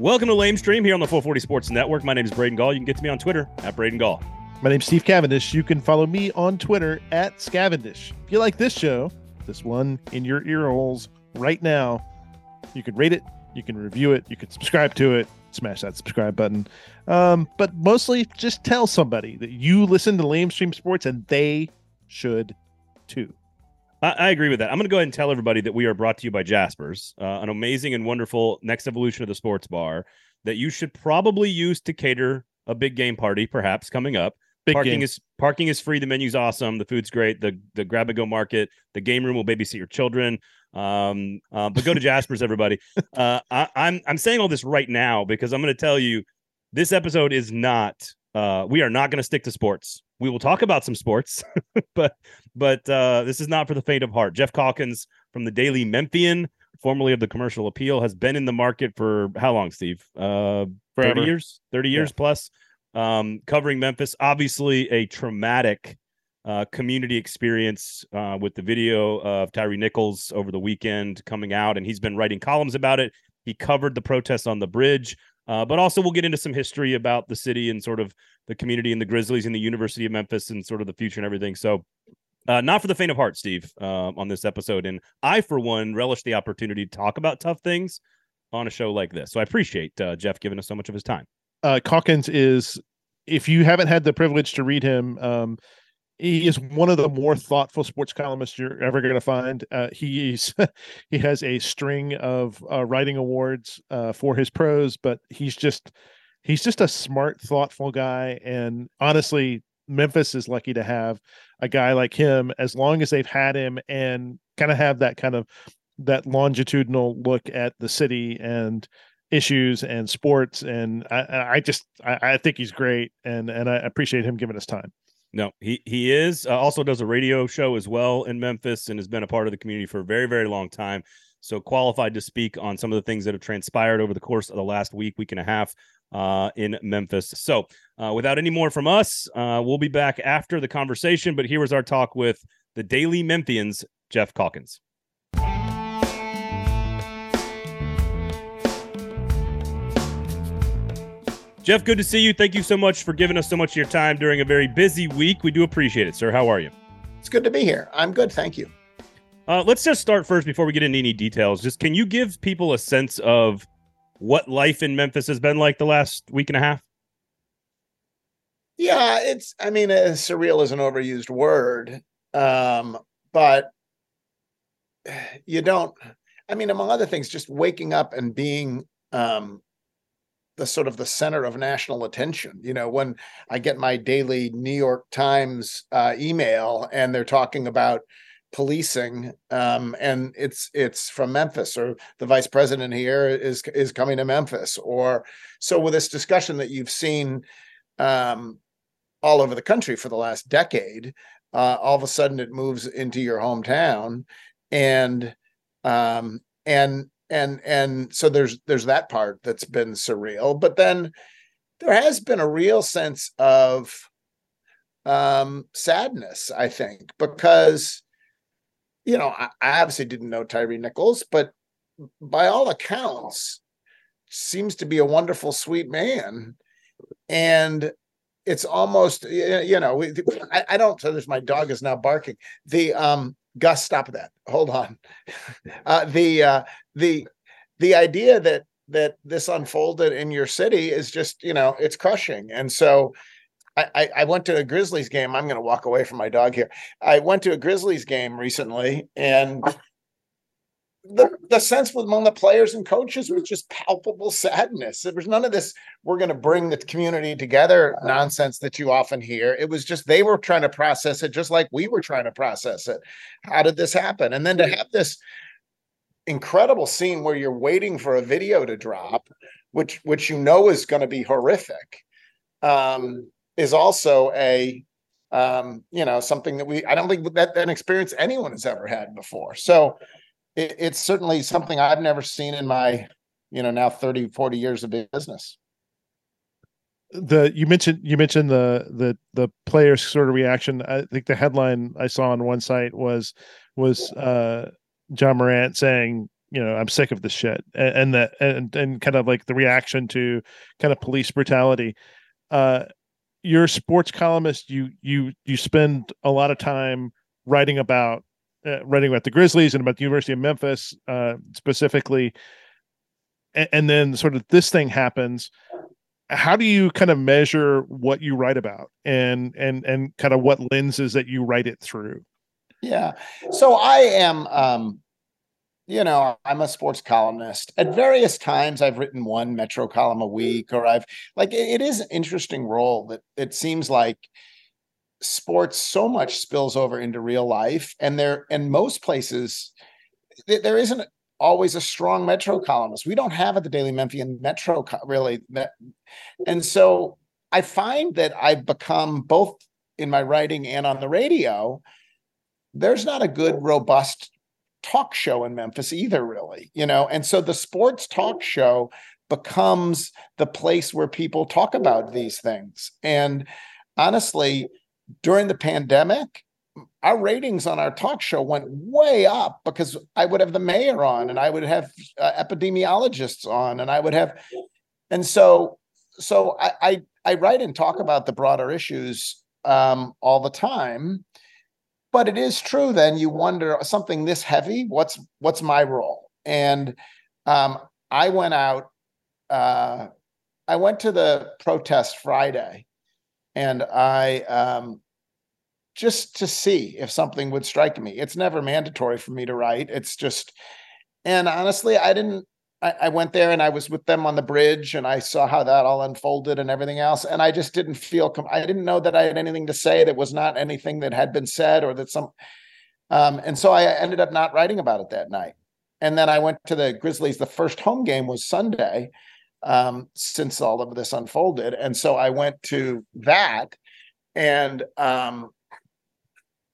Welcome to Lame Stream here on the 440 Sports Network. My name is Braden Gall. You can get to me on Twitter at Braden Gall. My name's Steve Cavendish. You can follow me on Twitter at Scavendish. If you like this show, this one in your ear holes right now, you can rate it, you can review it, you can subscribe to it, smash that subscribe button. Um, but mostly just tell somebody that you listen to Lame Stream Sports and they should too. I, I agree with that. I'm going to go ahead and tell everybody that we are brought to you by Jaspers, uh, an amazing and wonderful next evolution of the sports bar that you should probably use to cater a big game party, perhaps coming up. Big parking game. is parking is free. The menu's awesome. The food's great. The the grab and go market. The game room will babysit your children. Um, uh, but go to Jasper's, everybody. Uh, I, I'm I'm saying all this right now because I'm going to tell you, this episode is not. Uh, we are not going to stick to sports. We will talk about some sports, but but uh, this is not for the faint of heart. Jeff Calkins from the Daily Memphian, formerly of the Commercial Appeal, has been in the market for how long, Steve? Uh, Forever. 30 years, 30 years plus, um, covering Memphis. Obviously, a traumatic uh, community experience uh, with the video of Tyre Nichols over the weekend coming out, and he's been writing columns about it. He covered the protests on the bridge, uh, but also we'll get into some history about the city and sort of the community and the Grizzlies and the University of Memphis and sort of the future and everything. So, uh, not for the faint of heart, Steve, uh, on this episode. And I, for one, relish the opportunity to talk about tough things on a show like this. So I appreciate uh, Jeff giving us so much of his time. Uh, Calkins is, if you haven't had the privilege to read him, um, he is one of the more thoughtful sports columnists you're ever going to find. Uh, he's he has a string of uh, writing awards uh, for his prose, but he's just he's just a smart, thoughtful guy. And honestly, Memphis is lucky to have a guy like him as long as they've had him and kind of have that kind of that longitudinal look at the city and issues and sports. And I, I just I, I think he's great, and and I appreciate him giving us time. No, he he is uh, also does a radio show as well in Memphis and has been a part of the community for a very very long time. So qualified to speak on some of the things that have transpired over the course of the last week week and a half uh, in Memphis. So uh, without any more from us, uh, we'll be back after the conversation. But here was our talk with the Daily Memphians, Jeff Calkins. Jeff, good to see you. Thank you so much for giving us so much of your time during a very busy week. We do appreciate it, sir. How are you? It's good to be here. I'm good, thank you. Uh, let's just start first before we get into any details. Just can you give people a sense of what life in Memphis has been like the last week and a half? Yeah, it's. I mean, uh, surreal is an overused word, um, but you don't. I mean, among other things, just waking up and being um, the sort of the center of national attention. You know, when I get my daily New York Times uh, email and they're talking about policing um, and it's it's from Memphis or the vice president here is is coming to Memphis or so with this discussion that you've seen um, all over the country for the last decade uh, all of a sudden it moves into your hometown and um, and and and so there's there's that part that's been surreal but then there has been a real sense of um sadness i think because you know i, I obviously didn't know tyre nichols but by all accounts seems to be a wonderful sweet man. And it's almost you know I, I don't so there's my dog is now barking. The um gus stop that hold on uh the uh the the idea that that this unfolded in your city is just you know it's crushing and so I, I went to a Grizzlies game. I'm going to walk away from my dog here. I went to a Grizzlies game recently, and the the sense among the players and coaches was just palpable sadness. There was none of this "we're going to bring the community together" nonsense that you often hear. It was just they were trying to process it, just like we were trying to process it. How did this happen? And then to have this incredible scene where you're waiting for a video to drop, which which you know is going to be horrific, um, is also a um, you know something that we I don't think that that experience anyone has ever had before. So it, it's certainly something I've never seen in my you know now 30 40 years of business the you mentioned you mentioned the the the players sort of reaction i think the headline i saw on one site was was uh ja morant saying you know, I'm sick of this shit, and, and that and and kind of like the reaction to kind of police brutality. Uh, you're a sports columnist. You you you spend a lot of time writing about uh, writing about the Grizzlies and about the University of Memphis uh, specifically, and, and then sort of this thing happens. How do you kind of measure what you write about, and and and kind of what lenses that you write it through? Yeah, so I am. Um, you know, I'm a sports columnist. At various times, I've written one Metro column a week, or I've like it, it is an interesting role that it seems like sports so much spills over into real life and there and most places there isn't always a strong metro columnist. We don't have at the daily memphian metro really and so i find that i've become both in my writing and on the radio there's not a good robust talk show in memphis either really you know? And so the sports talk show becomes the place where people talk about these things. And honestly during the pandemic, our ratings on our talk show went way up because I would have the mayor on and I would have uh, epidemiologists on and I would have, and so so I, I, I write and talk about the broader issues um, all the time, but it is true. Then you wonder something this heavy. What's what's my role? And um, I went out. Uh, I went to the protest Friday and I um, just to see if something would strike me. It's never mandatory for me to write. It's just, and honestly, I didn't. I, I went there and I was with them on the bridge, and I saw how that all unfolded and everything else, and I just didn't feel. Com- I didn't know that I had anything to say that was not anything that had been said or that some. Um, and so I ended up not writing about it that night. And then I went to the Grizzlies. The first home game was Sunday, um, since all of this unfolded. And so I went to that and um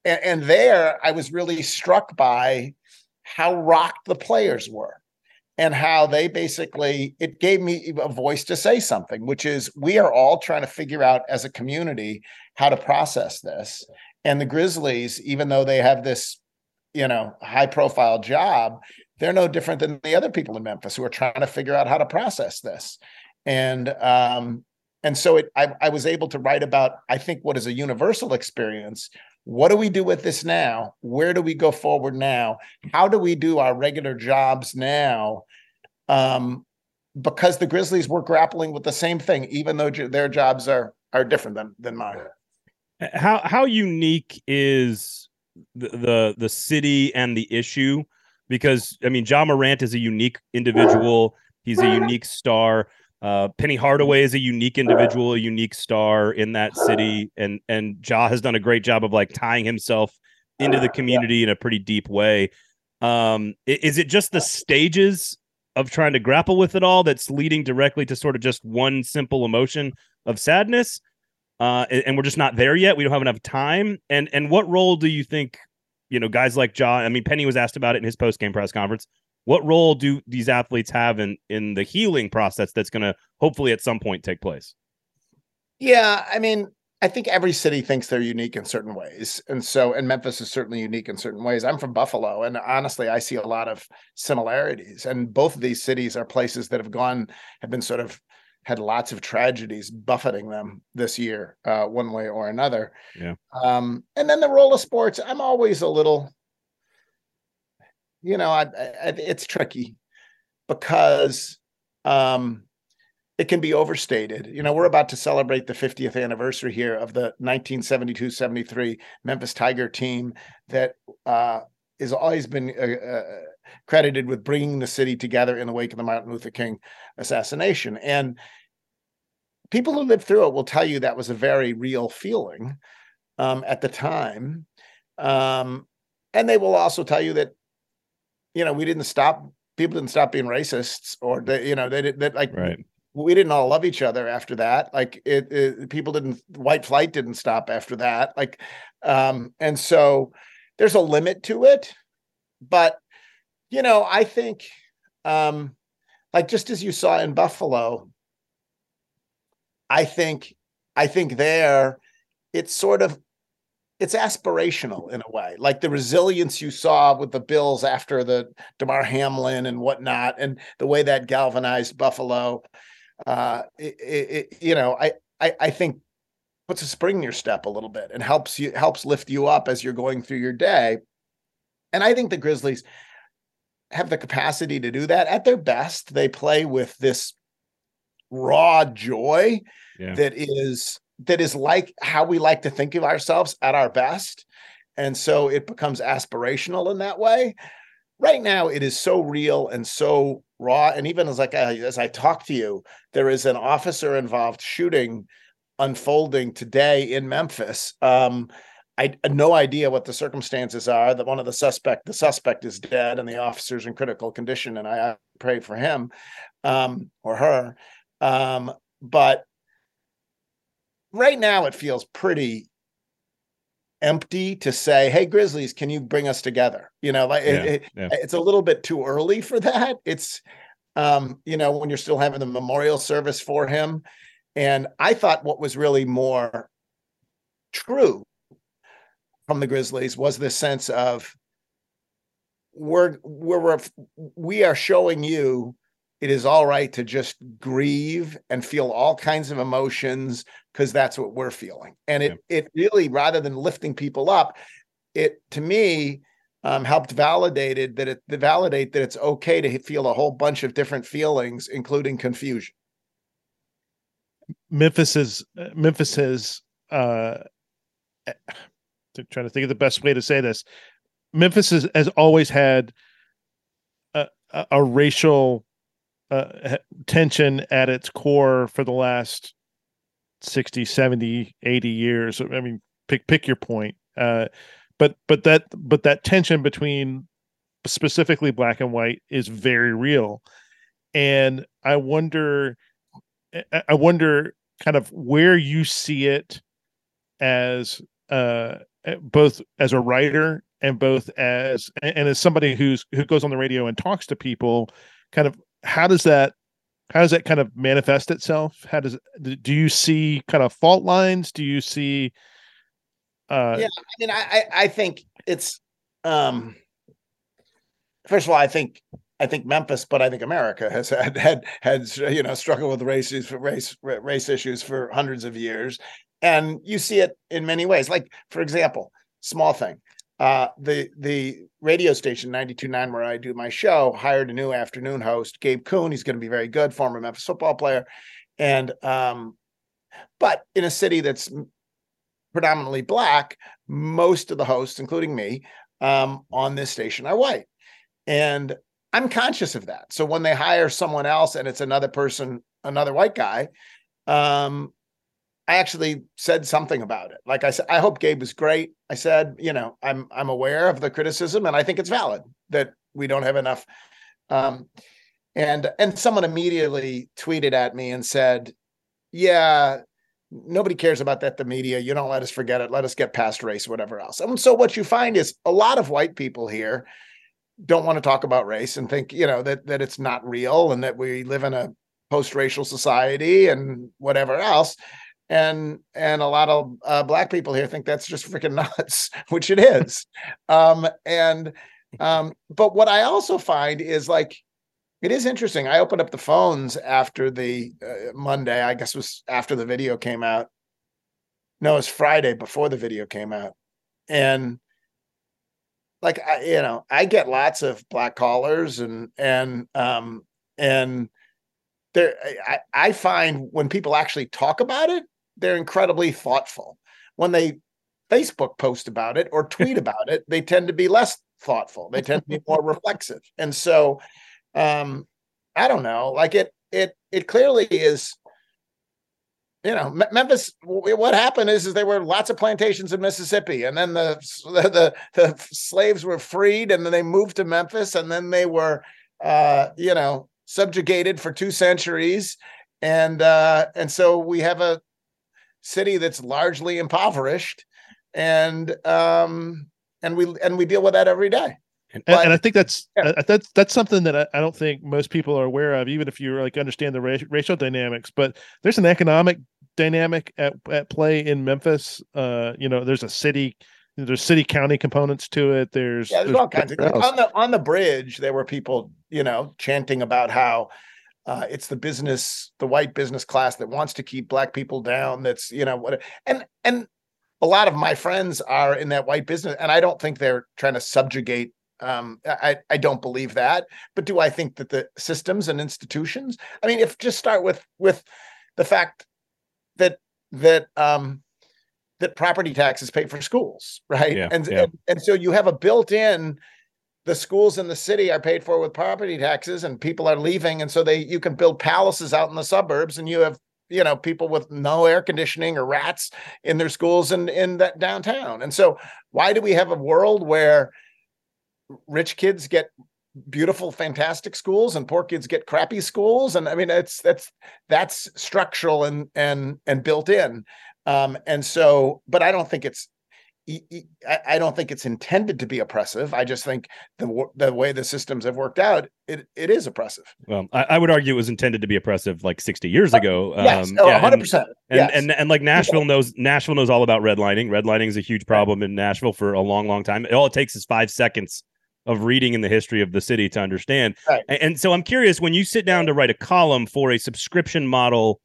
and, and there I was really struck by how rocked the players were and how they basically it gave me a voice to say something which is we are all trying to figure out as a community how to process this and the grizzlies even though they have this you know high profile job they're no different than the other people in Memphis who are trying to figure out how to process this. And um, and so it, I, I was able to write about I think what is a universal experience. What do we do with this now? Where do we go forward now? How do we do our regular jobs now? Um, because the Grizzlies were grappling with the same thing, even though their jobs are are different than than mine. How how unique is the the, the city and the issue? Because I mean, Ja Morant is a unique individual. He's a unique star. Uh, Penny Hardaway is a unique individual, a unique star in that city, and and Ja has done a great job of like tying himself into the community in a pretty deep way. Um, is it just the stages of trying to grapple with it all that's leading directly to sort of just one simple emotion of sadness? Uh, and, and we're just not there yet. We don't have enough time. And and what role do you think you know, guys like Ja. I mean, Penny was asked about it in his post game press conference. What role do these athletes have in in the healing process that's going to hopefully at some point take place? Yeah, I mean, I think every city thinks they're unique in certain ways. And so, and Memphis is certainly unique in certain ways. I'm from Buffalo, and honestly, I see a lot of similarities. And both of these cities are places that have gone, have been sort of had lots of tragedies buffeting them this year, uh, one way or another. Yeah. Um, and then the role of sports, I'm always a little, you know, I, I, it's tricky because um, it can be overstated. You know, we're about to celebrate the 50th anniversary here of the 1972-73 Memphis Tiger team that uh, has always been uh, uh, credited with bringing the city together in the wake of the Martin Luther King assassination. And people who lived through it will tell you that was a very real feeling um, at the time. Um, and they will also tell you that, you know, we didn't stop, people didn't stop being racists or, they, you know, they did that like, right. we didn't all love each other after that. Like it, it, people didn't, white flight didn't stop after that. Like, um, and so there's a limit to it, but you know, I think, um, like just as you saw in Buffalo, I think, I think there, it's sort of it's aspirational in a way, like the resilience you saw with the Bills after the Damar Hamlin and whatnot, and the way that galvanized Buffalo. Uh, it, it, you know, I, I I think puts a spring in your step a little bit and helps you helps lift you up as you're going through your day. And I think the Grizzlies have the capacity to do that at their best. They play with this raw joy yeah. that is that is like how we like to think of ourselves at our best. And so it becomes aspirational in that way. Right now, it is so real and so raw. And even as like I, as I talk to you, there is an officer involved shooting unfolding today in Memphis. Um, I had no idea what the circumstances are. That one of the suspect, the suspect is dead, and the officer's in critical condition, and I, I pray for him um, or her. Um, but right now, it feels pretty empty to say, "Hey, Grizzlies, can you bring us together?" You know, like yeah, it, yeah. it's a little bit too early for that. It's um, you know, when you're still having the memorial service for him. And I thought what was really more true from the Grizzlies was this sense of we're we're we are showing you it is all right to just grieve and feel all kinds of emotions because that's what we're feeling and it yeah. it really rather than lifting people up it to me um, helped validated that it validate that it's okay to feel a whole bunch of different feelings including confusion memphis is memphis is uh trying to think of the best way to say this. Memphis has, has always had a, a, a racial uh, tension at its core for the last 60 70 80 years. I mean pick pick your point. Uh, but but that but that tension between specifically black and white is very real. And i wonder i wonder kind of where you see it as uh both as a writer and both as and as somebody who's who goes on the radio and talks to people kind of how does that how does that kind of manifest itself? How does do you see kind of fault lines? Do you see uh yeah i mean i i think it's um first of all i think i think memphis but i think america has had had had you know struggled with race race race issues for hundreds of years. And you see it in many ways. Like for example small thing uh, the the radio station 92.9 where I do my show hired a new afternoon host, Gabe Kuhn. He's going to be very good, former Memphis football player, and um, but in a city that's predominantly black, most of the hosts, including me, um, on this station are white, and I'm conscious of that. So when they hire someone else and it's another person, another white guy, um, I actually said something about it. Like I said, I hope Gabe was great. I said, you know, I'm I'm aware of the criticism and I think it's valid that we don't have enough. Um, and and someone immediately tweeted at me and said, "Yeah, nobody cares about that. The media. You don't let us forget it. Let us get past race, whatever else." And so what you find is a lot of white people here don't want to talk about race and think, you know, that that it's not real and that we live in a post-racial society and whatever else. And and a lot of uh, black people here think that's just freaking nuts which it is. Um and um but what i also find is like it is interesting. I opened up the phones after the uh, monday i guess was after the video came out. No it was friday before the video came out. And like I, you know i get lots of black callers and and um and there I, I find when people actually talk about it they're incredibly thoughtful. When they Facebook post about it or tweet about it, they tend to be less thoughtful. They tend to be more reflexive. And so um I don't know, like it it it clearly is you know, Memphis. What happened is, is there were lots of plantations in Mississippi, and then the, the the slaves were freed, and then they moved to Memphis, and then they were, uh, you know, subjugated for two centuries, and uh, and so we have a city that's largely impoverished, and um, and we and we deal with that every day. And, but, and I think that's yeah. that's that's something that I, I, don't think most people are aware of, even if you like understand the ra- racial dynamics. But there's an economic dynamic at, at play in Memphis. Uh, you know, there's a city, there's city county components to it. There's yeah, there's, there's all kinds of on the on the bridge. There were people, you know, chanting about how uh, it's the business, the white business class that wants to keep black people down. That's you know what, and and a lot of my friends are in that white business, and I don't think they're trying to subjugate um, I, I don't believe that. But do I think that the systems and institutions? I mean, if just start with with the fact that that um, that property taxes pay for schools, right? Yeah, and, yeah. and and so you have a built-in the schools in the city are paid for with property taxes and people are leaving and so they you can build palaces out in the suburbs and you have you know people with no air conditioning or rats in their schools and in that downtown and so why do we have a world where rich kids get beautiful fantastic schools and poor kids get crappy schools and i mean it's that's that's structural and and and built in um and so but i don't think it's I don't think it's intended to be oppressive. I just think the the way the systems have worked out, it it is oppressive. Well, I, I would argue it was intended to be oppressive like 60 years Uh, ago. yes, Um, oh, yeah, 100%. and, yes. and, and and like Nashville knows Nashville knows all about redlining. Redlining is a huge problem in Nashville for a long, long time. All it takes is five seconds of reading in the history of the city to understand. Right. And, so I'm curious when you sit down to write a column for a subscription model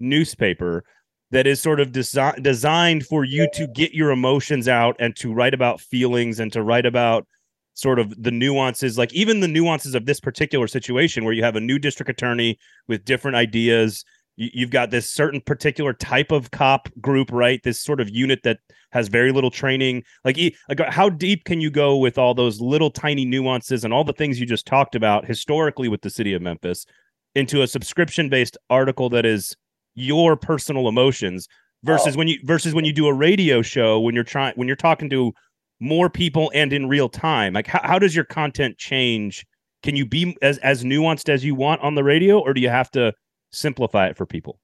newspaper that is sort of desi- designed for you to get your emotions out and to write about feelings and to write about sort of the nuances like even the nuances of this particular situation where you have a new district attorney with different ideas you've got this certain particular type of cop group right? This sort of unit that has very little training. Like, like uh, how deep can you go with all those little tiny nuances and all the things you just talked about historically with the city of memphis into a subscription based article that is your personal emotions versus Oh. when you versus when you do a radio show when you're trying when you're talking to more people and in real time? Like how, how does your content change? Can you be as as nuanced as you want on the radio or do you have to simplify it for people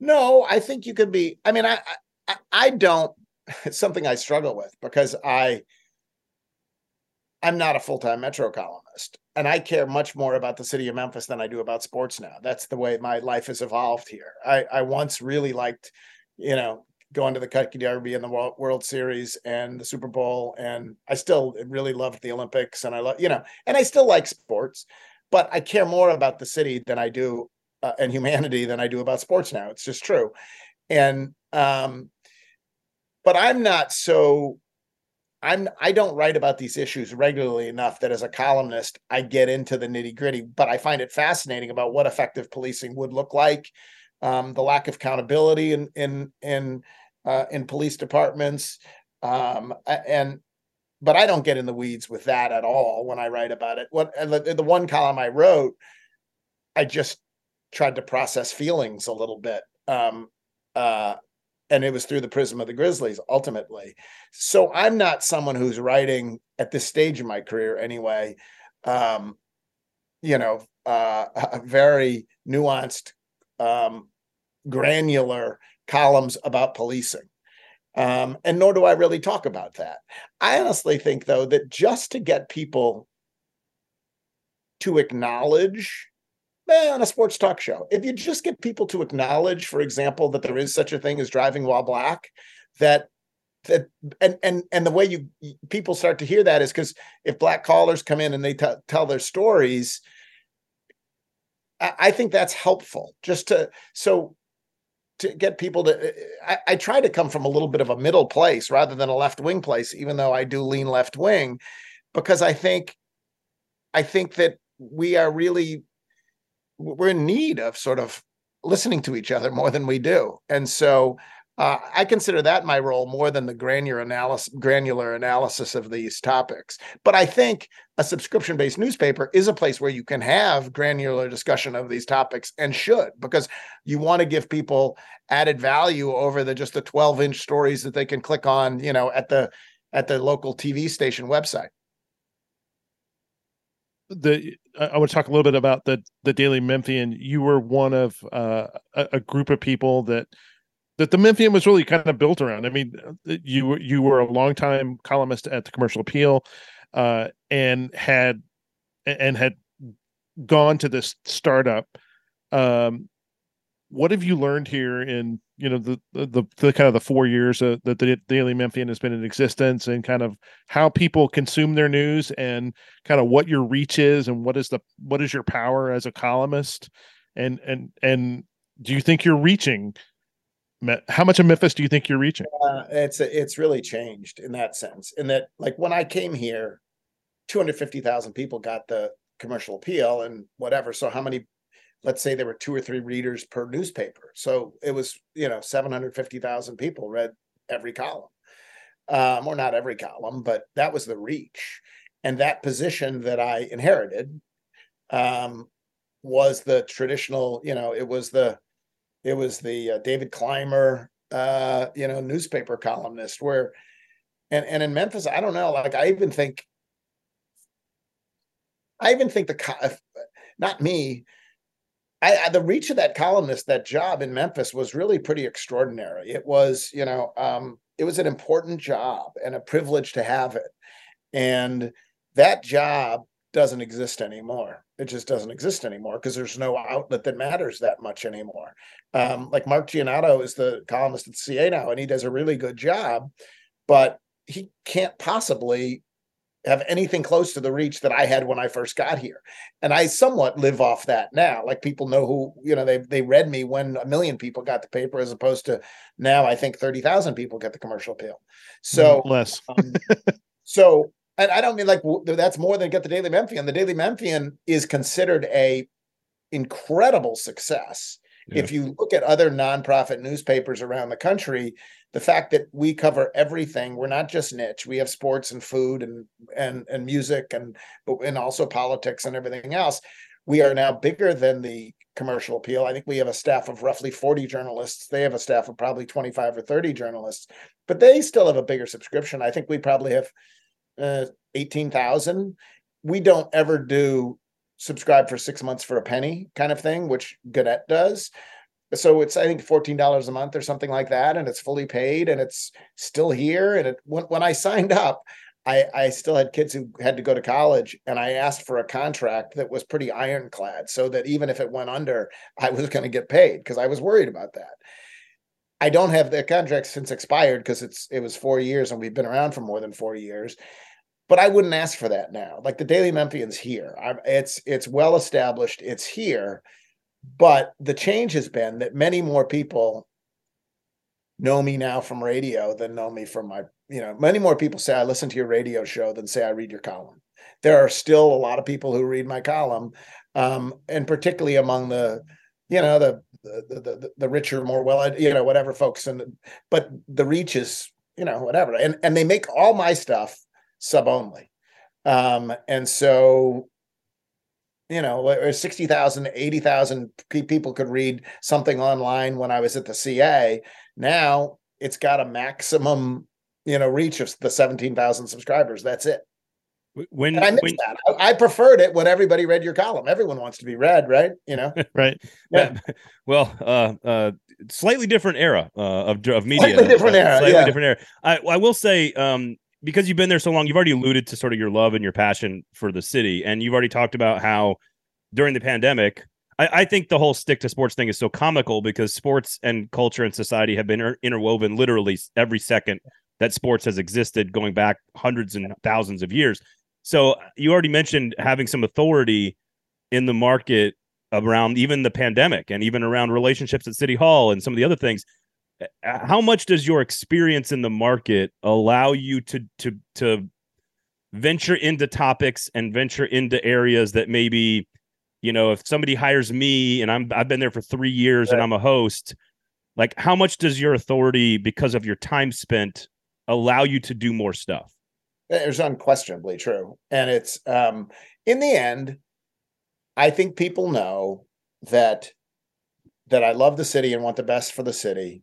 No, I think you could be. I mean, I, I, I don't. It's something I struggle with because I, I'm not a full time Metro columnist, and I care much more about the city of Memphis than I do about sports now. That's the way my life has evolved here. I, I once really liked, you know, going to the Kentucky Derby and the World, World Series and the Super Bowl, and I still really loved the Olympics, and I love, you know, and I still like sports, but I care more about the city than I do uh, and humanity than I do about sports now. It's just true. And um but I'm not so I'm I don't write about these issues regularly enough that as a columnist I get into the nitty-gritty, but I find it fascinating about what effective policing would look like. Um, the lack of accountability in in in uh, in police departments um, and but I don't get in the weeds with that at all when I write about it. What the, the one column I wrote, I just tried to process feelings a little bit. Um, uh, and it was through the prism of the Grizzlies ultimately. So I'm not someone who's writing at this stage in my career anyway. Um, you know, uh, a very nuanced, um, granular columns about policing. Um, and nor do I really talk about that. I honestly think, though, that just to get people to acknowledge eh, on a sports talk show, if you just get people to acknowledge, for example, that there is such a thing as driving while black, that that and and and the way you people start to hear that is because if black callers come in and they t- tell their stories, I, I think that's helpful. Just to so to get people to I, I try to come from a little bit of a middle place rather than a left wing place even though i do lean left wing because i think i think that we are really we're in need of sort of listening to each other more than we do and so uh, I consider that my role more than the granular analysis, granular analysis of these topics. But I think a subscription-based newspaper is a place where you can have granular discussion of these topics and should, because you want to give people added value over the just the 12-inch stories that they can click on, you know, at the at the local TV station website. The I want to talk a little bit about the the Daily Memphian. You were one of uh, a, a group of people that that the Memphian was really kind of built around. I mean, you you were a longtime columnist at the Commercial Appeal, uh, and had and had gone to this startup. Um, what have you learned here in you know the the, the kind of the four years that the Daily Memphian has been in existence, and kind of how people consume their news, and kind of what your reach is, and what is the what is your power as a columnist, and and and do you think you're reaching? How much of Memphis do you think you're reaching? Uh, it's it's really changed in that sense. In that, like when I came here, two hundred fifty thousand people got the commercial appeal and whatever. So how many let's say there were two or three readers per newspaper. So it was, you know, 750,000 people read every column. Um, or not every column, but that was the reach. And that position that I inherited um, was the traditional, you know, it was the, it was the uh, David Clymer, uh, you know, newspaper columnist where, and, and in Memphis, I don't know, like I even think, I even think the, not me, I, I, the reach of that columnist, that job in Memphis was really pretty extraordinary. It was, you know, um, it was an important job and a privilege to have it. And that job doesn't exist anymore. It just doesn't exist anymore because there's no outlet that matters that much anymore. Um, like Mark Giannotto is the columnist at CA now, and he does a really good job, but he can't possibly have anything close to the reach that I had when I first got here. And I somewhat live off that now. Like people know who, you know, they they read me when a million people got the paper as opposed to now I think 30,000 people get the commercial appeal. So mm, less. um, so and I don't mean like that's more than get the Daily Memphian. The Daily Memphian is considered a incredible success. Yeah. If you look at other nonprofit newspapers around the country, the fact that we cover everything we're not just niche we have sports and food and and and music and and also politics and everything else. We are now bigger than the commercial appeal. I think we have a staff of roughly 40 journalists. They have a staff of probably 25 or 30 journalists but they still have a bigger subscription. I think we probably have uh, 18,000 we don't ever do subscribe for 6 months for a penny kind of thing which Gannett does so it's I think fourteen dollars a month or something like that, and it's fully paid and it's still here. And it when when I signed up, I I still had kids who had to go to college, and I asked for a contract that was pretty ironclad, so that even if it went under, I was going to get paid because I was worried about that. I don't have the contract since expired because it's it was four years and we've been around for more than four years. But I wouldn't ask for that now. Like the Daily Memphian's here. I'm, it's it's well established. It's here but the change has been that many more people know me now from radio than know me from my, you know, many more people say I listen to your radio show than say I read your column. There are still a lot of people who read my column, um, and particularly among the, you know, the the the, the richer, more well, you know, whatever folks, and but the reach is, you know, whatever, and and they make all my stuff sub only, um, and so you know, or 60,000, 80,000 people could read something online when I was at the CA. Now it's got a maximum, you know, reach of the 17,000 subscribers. That's it. When and I when, that. I, I, preferred it when everybody read your column. Everyone wants to be read, right? You know, right? Yeah. Well, uh, uh, slightly different era uh, of of media. Slightly different era. Slightly yeah. different era. I, I will say, um, because you've been there so long, you've already alluded to sort of your love and your passion for the city, and you've already talked about how during the pandemic, I, I think the whole stick to sports thing is so comical because sports and culture and society have been inter- interwoven literally every second that sports has existed, going back hundreds and thousands of years. So you already mentioned having some authority in the market around even the pandemic and even around relationships at City Hall and some of the other things how much does your experience in the market allow you to to to venture into topics and venture into areas that maybe you know if somebody hires me and i'm i've been there for three years right. and i'm a host like how much does your authority because of your time spent allow you to do more stuff? It's unquestionably true. And it's um in the end i think people know that that i love the city and want the best for the city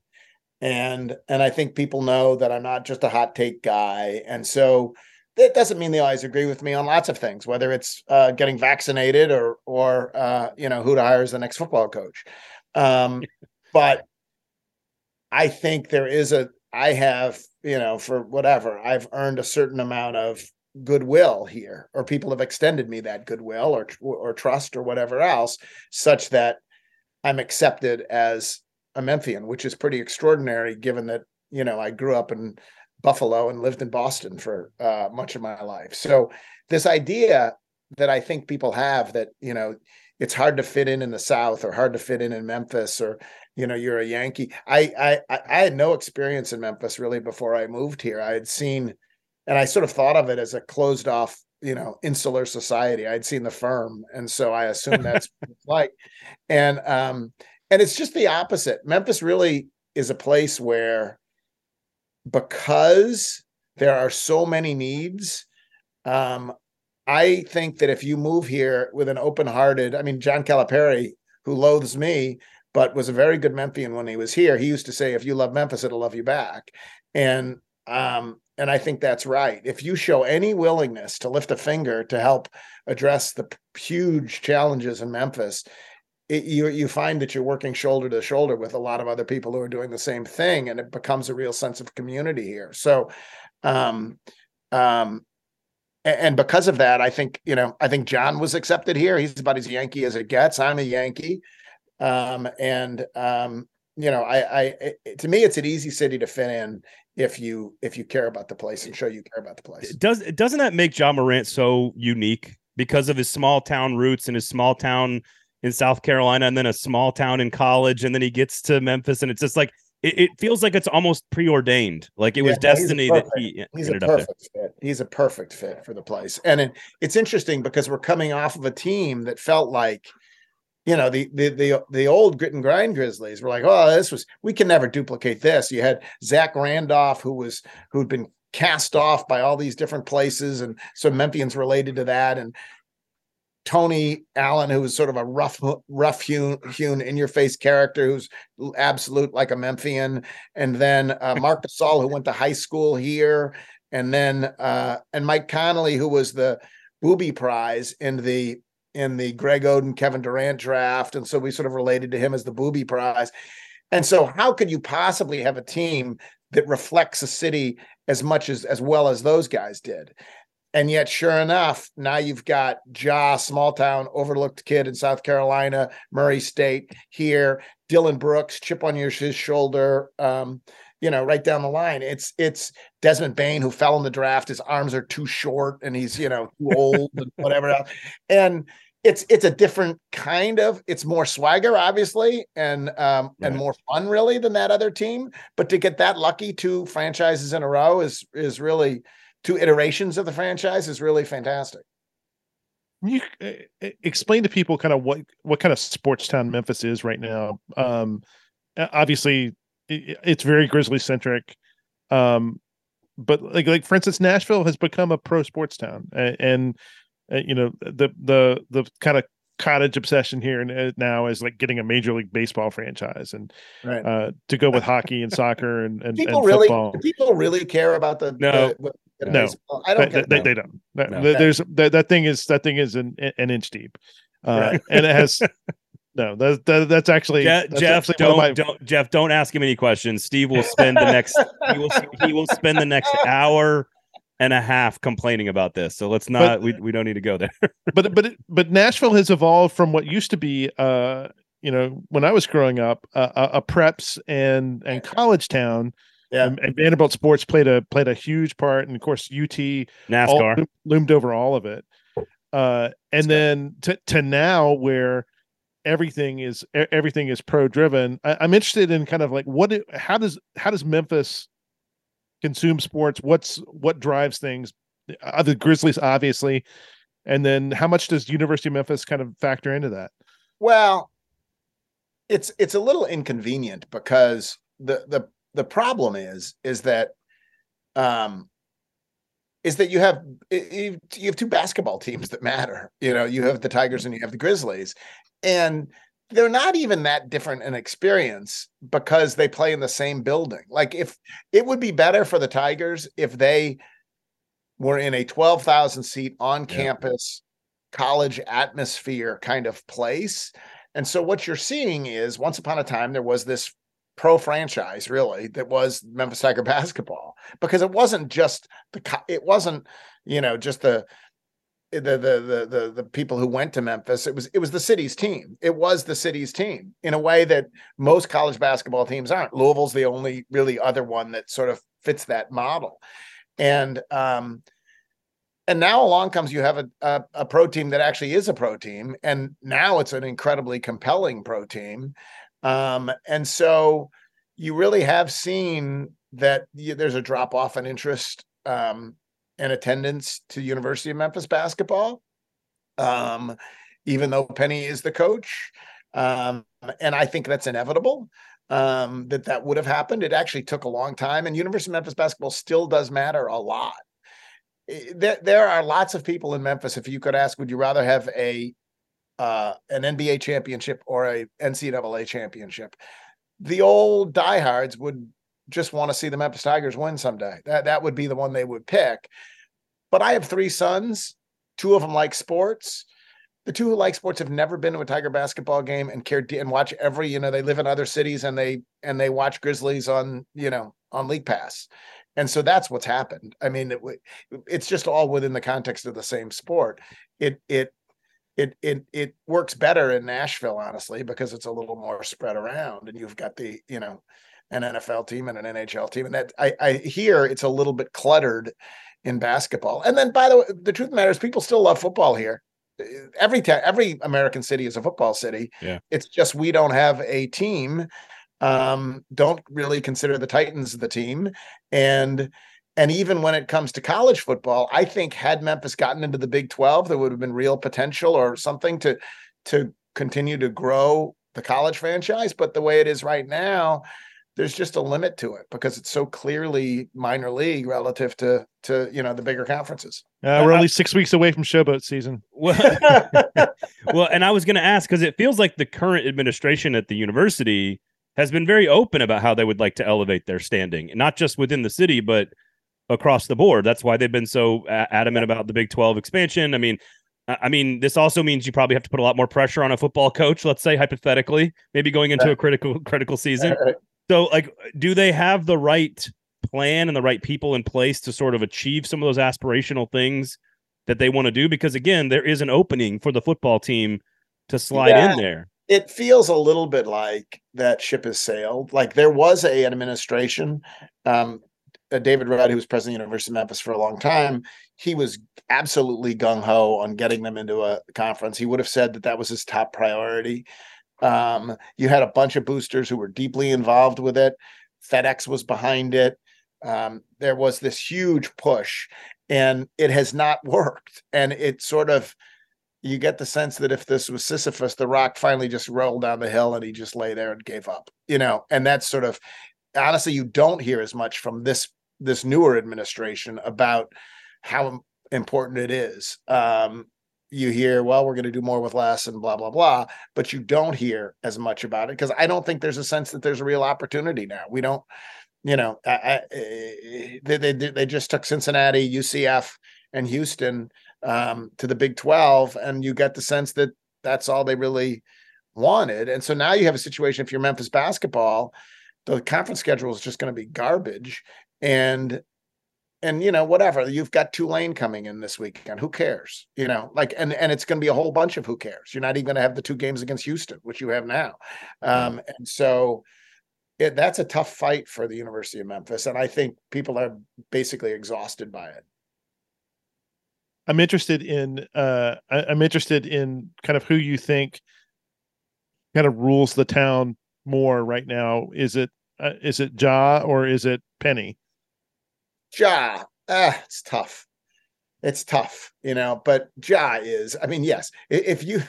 and and I think people know that I'm not just a hot take guy, and so it doesn't mean they always agree with me on lots of things, whether it's uh, getting vaccinated or or uh, you know who to hire as the next football coach. Um, but I think there is a I have you know for whatever I've earned a certain amount of goodwill here, or people have extended me that goodwill or or trust or whatever else, such that I'm accepted as a Memphian, which is pretty extraordinary given that, you know, I grew up in Buffalo and lived in Boston for uh, much of my life. So this idea that I think people have that, you know, it's hard to fit in in the South or hard to fit in in Memphis or, you know, you're a Yankee. I, I, I had no experience in Memphis really before I moved here. I had seen, and I sort of thought of it as a closed off you know insular society i'd seen the firm and so i assume that's like and um and it's just the opposite memphis really is a place where because there are so many needs um i think that if you move here with an open hearted i mean john calipari who loathes me but was a very good memphian when he was here he used to say if you love memphis it'll love you back and um and I think that's right. If you show any willingness to lift a finger to help address the huge challenges in Memphis, it, you you find that you're working shoulder to shoulder with a lot of other people who are doing the same thing, and it becomes a real sense of community here. So, um, um, and because of that, I think you know I think John was accepted here. He's about as Yankee as it gets. I'm a Yankee, um, and um, you know, I, I, it, to me, it's an easy city to fit in if you if you care about the place and show you care about the place. Does doesn't that make Ja Morant so unique because of his small town roots and his small town in South Carolina and then a small town in college and then he gets to Memphis and it's just like it, it feels like it's almost preordained, like it was yeah, destiny that he he's a perfect fit. He's a perfect fit for the place, and it, it's interesting because we're coming off of a team that felt like you know the the the the old grit and grind Grizzlies were like, oh, this was we can never duplicate this. You had Zach Randolph, who was who'd been cast off by all these different places, and so Memphians related to that, and Tony Allen, who was sort of a rough, rough hewn, hewn in your face character, who's absolute like a Memphian, and then uh, Marc Gasol, who went to high school here, and then uh, and Mike Conley, who was the Booby Prize in the in the Greg Oden, Kevin Durant draft. And so we sort of related to him as the booby prize. And so how could you possibly have a team that reflects a city as much as as well as those guys did? And yet, sure enough, now you've got Ja, small town, overlooked kid in South Carolina, Murray State here, Dillon Brooks, chip on your his shoulder. Um, you know, right down the line. It's it's Desmond Bane who fell in the draft. His arms are too short and he's, you know, too old and whatever else. And it's it's a different kind of it's more swagger, obviously, and um right. and more fun really than that other team. But to get that lucky two franchises in a row is is really two iterations of the franchise is really fantastic. You uh, explain to people kind of what what kind of sports town Memphis is right now. Um, obviously, it's very Grizzly centric. Um, but like like for instance, Nashville has become a pro sports town, and, and uh, you know the the the kind of cottage obsession here uh, now is like getting a major league baseball franchise and right. uh, to go with hockey and soccer and, and people and really football. people really care about the no the, no baseball? I don't they, they, they, don't no. there's that, that thing is that thing is an, an inch deep uh, right. and it has no, that, that that's actually Jeff. That's Jeff actually don't, my... don't Jeff. Don't ask him any questions. Steve will spend the next he will he will spend the next hour and a half complaining about this. So let's not. But, we we don't need to go there. but but but Nashville has evolved from what used to be. uh you know, when I was growing up, uh, a preps and and college town, yeah. And, and, Vanderbilt sports played a played a huge part, and of course UT NASCAR all, loomed over all of it. Uh, and then to to now where everything is everything is pro driven. I'm interested in kind of like what how does how does Memphis consume sports? What's what drives things? Uh, the Grizzlies, obviously, and then how much does University of Memphis kind of factor into that? Well, it's it's a little inconvenient because the the the problem is is that um is that you have you have two basketball teams that matter. You know, you have the Tigers and you have the Grizzlies, and they're not even that different in experience because they play in the same building. Like if it would be better for the Tigers if they were in a 12,000 seat on campus yeah. college atmosphere kind of place. And so what you're seeing is once upon a time there was this pro franchise really that was Memphis Tiger basketball because it wasn't just the it wasn't you know just the the, the the the the people who went to Memphis, it was it was the city's team. It was the city's team in a way that most college basketball teams aren't. Louisville's the only really other one that sort of fits that model, and um, and now along comes you have a, a, a pro team that actually is a pro team, and now it's an incredibly compelling pro team, um, and so you really have seen that there's a drop off in interest um, and attendance to University of Memphis basketball, um, even though Penny is the coach. Um, and I think that's inevitable um, that that would have happened. It actually took a long time, and University of Memphis basketball still does matter a lot. There, there are lots of people in Memphis. If you could ask, would you rather have a uh, an NBA championship or a NCAA championship? The old diehards would just want to see the Memphis Tigers win someday. That that would be the one they would pick. But I have three sons. Two of them like sports. The two who like sports have never been to a Tiger basketball game and care and watch every. You know, they live in other cities and they and they watch Grizzlies on you know on League Pass, and so that's what's happened. I mean, it, it's just all within the context of the same sport. It it it it it works better in Nashville, honestly, because it's a little more spread around, and you've got the you know an NFL team and an NHL team, and that I I hear it's a little bit cluttered in basketball. And then, by the way, the truth of the matter is, people still love football here. Every ta- every American city is a football city. Yeah. It's just we don't have a team. Um, don't really consider the Titans the team, and and even when it comes to college football, I think had Memphis gotten into the Big Twelve, there would have been real potential or something to to continue to grow the college franchise. But the way it is right now, there's just a limit to it because it's so clearly minor league relative to to you know the bigger conferences. Uh, we're only six weeks away from showboat season. Well, well and I was going to ask because it feels like the current administration at the university has been very open about how they would like to elevate their standing, not just within the city, but across the board. That's why they've been so uh, adamant about the Big 12 expansion. I mean, I mean, this also means you probably have to put a lot more pressure on a football coach, let's say hypothetically, maybe going into a critical critical season. Uh, uh, so, like, do they have the right plan and the right people in place to sort of achieve some of those aspirational things that they want to do? Because again, there is an opening for the football team to slide yeah, in there. It feels a little bit like that ship has sailed. Like there was a, an administration. Um, uh, David Rudd, who was president of the University of Memphis for a long time, he was absolutely gung ho on getting them into a conference. He would have said that that was his top priority. Um, you had a bunch of boosters who were deeply involved with it. FedEx was behind it. Um, there was this huge push, and it has not worked. And it sort of, you get the sense that if this was Sisyphus, the rock finally just rolled down the hill and he just lay there and gave up, you know. And that's sort of, honestly, you don't hear as much from this this newer administration about how important it is. Um, you hear, well, we're going to do more with less and blah, blah, blah, but you don't hear as much about it because I don't think there's a sense that there's a real opportunity now. We don't, you know, I, I, eh, they, they, they just took Cincinnati, UCF, and Houston um, to the Big 12, and you get the sense that that's all they really wanted. And so now you have a situation, if you're Memphis basketball, the conference schedule is just going to be garbage. And and you know whatever you've got Tulane coming in this weekend. Who cares? You know, like and and it's going to be a whole bunch of who cares. You're not even going to have the two games against Houston, which you have now, um, and so it, that's a tough fight for the University of Memphis, and I think people are basically exhausted by it. I'm interested in uh, I, I'm interested in kind of who you think kind of rules the town more right now. Is it uh, is it Ja or is it Penny? Ja, ah, it's tough. It's tough, you know, but Ja is, I mean, yes, if you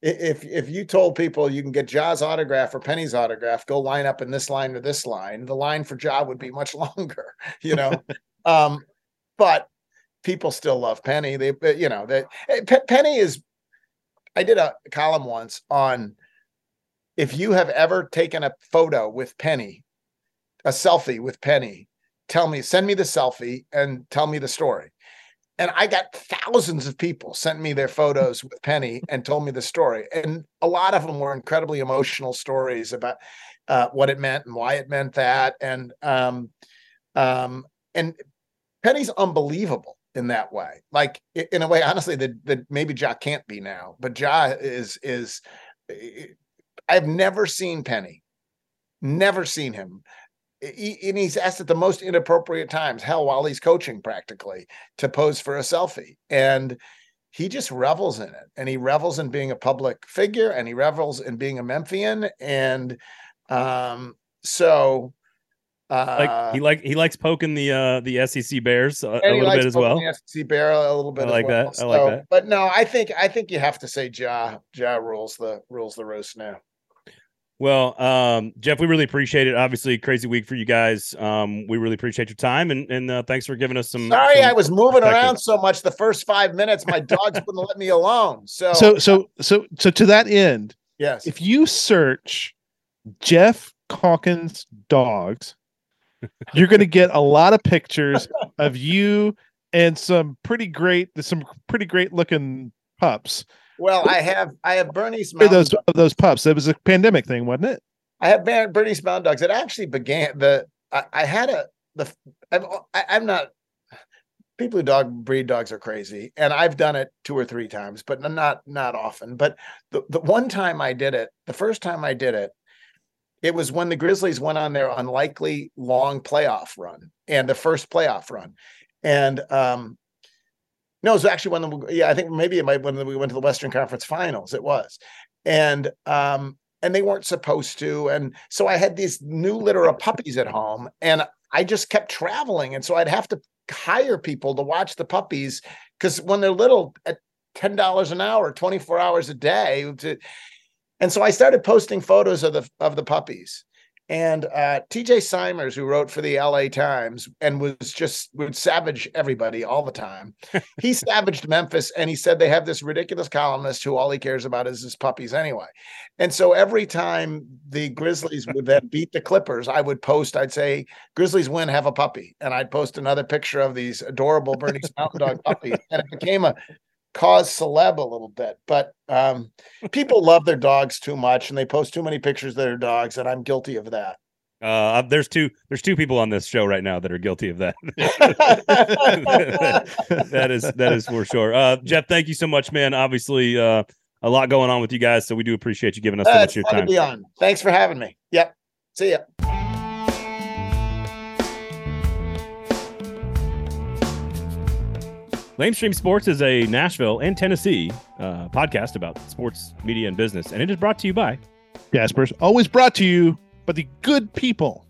if if you told people you can get Ja's autograph or Penny's autograph, go line up in this line or this line, the line for Ja would be much longer, you know. um, but people still love Penny. They, you know, that Penny is. I did a column once on if you have ever taken a photo with Penny, a selfie with Penny, tell me, send me the selfie and tell me the story. And I got thousands of people sent me their photos with Penny and told me the story. And a lot of them were incredibly emotional stories about uh, what it meant and why it meant that. And um, um, and Penny's unbelievable. in that way. Like in a way, honestly, that that maybe Ja can't be now, but Ja is is. I've never seen Penny, never seen him. He, and he's asked at the most inappropriate times, hell, while he's coaching practically, to pose for a selfie. And he just revels in it. And he revels in being a public figure and he revels in being a Memphian. And um, so like uh, he like he likes poking the uh the SEC Bears a, a little bit as well. the SEC barrel a little bit. I as like well. that. I like So- that. But no, I think I think you have to say Ja Ja rules the rules the roast now. Well, um, Jeff, we really appreciate it. Obviously, crazy week for you guys. Um, we really appreciate your time and and uh, thanks for giving us some. Sorry, some I was moving around so much the first five minutes. My dogs wouldn't let me alone. So, So so so so to that end, yes, if you search Jeff Calkins dogs, you're going to get a lot of pictures of you and some pretty great some pretty great looking pups. Well, I have I have Bernese mountain. those those pups. That was a pandemic thing, wasn't it? I have Bernese mountain dogs. It actually began the I, I had a the I'm I, I'm not people who dog breed dogs are crazy, and I've done it two or three times, but not not often. But the the one time I did it, the first time I did it, it was when the Grizzlies went on their unlikely long playoff run and the first playoff run, and um. No, it was actually when the yeah, I think maybe it might when we went to the Western Conference Finals. It was, and um, and they weren't supposed to. And so I had these new litter of puppies at home, and I just kept traveling. And so I'd have to hire people to watch the puppies because when they're little, at ten dollars an hour, twenty four hours a day, to, and so I started posting photos of the of the puppies. And uh, TJ Simers, who wrote for the LA Times and was just would savage everybody all the time, he savaged Memphis and he said they have this ridiculous columnist who all he cares about is his puppies anyway. And so every time the Grizzlies would then beat the Clippers, I would post, I'd say, Grizzlies win, have a puppy. And I'd post another picture of these adorable Bernese Mountain Dog puppies. And it became a cause celeb a little bit. But um, people love their dogs too much and they post too many pictures of their dogs. And I'm guilty of that. Uh, there's two there's two people on this show right now that are guilty of that. that is that is for sure. Uh, Jeff, thank you so much, man. Obviously, uh, a lot going on with you guys, so we do appreciate you giving us so Uh, much of your time. Thanks for having me. Yep. See ya. Lamestream Sports is a Nashville and Tennessee uh, podcast about sports, media, and business, and it is brought to you by Jaspers always brought to you by the good people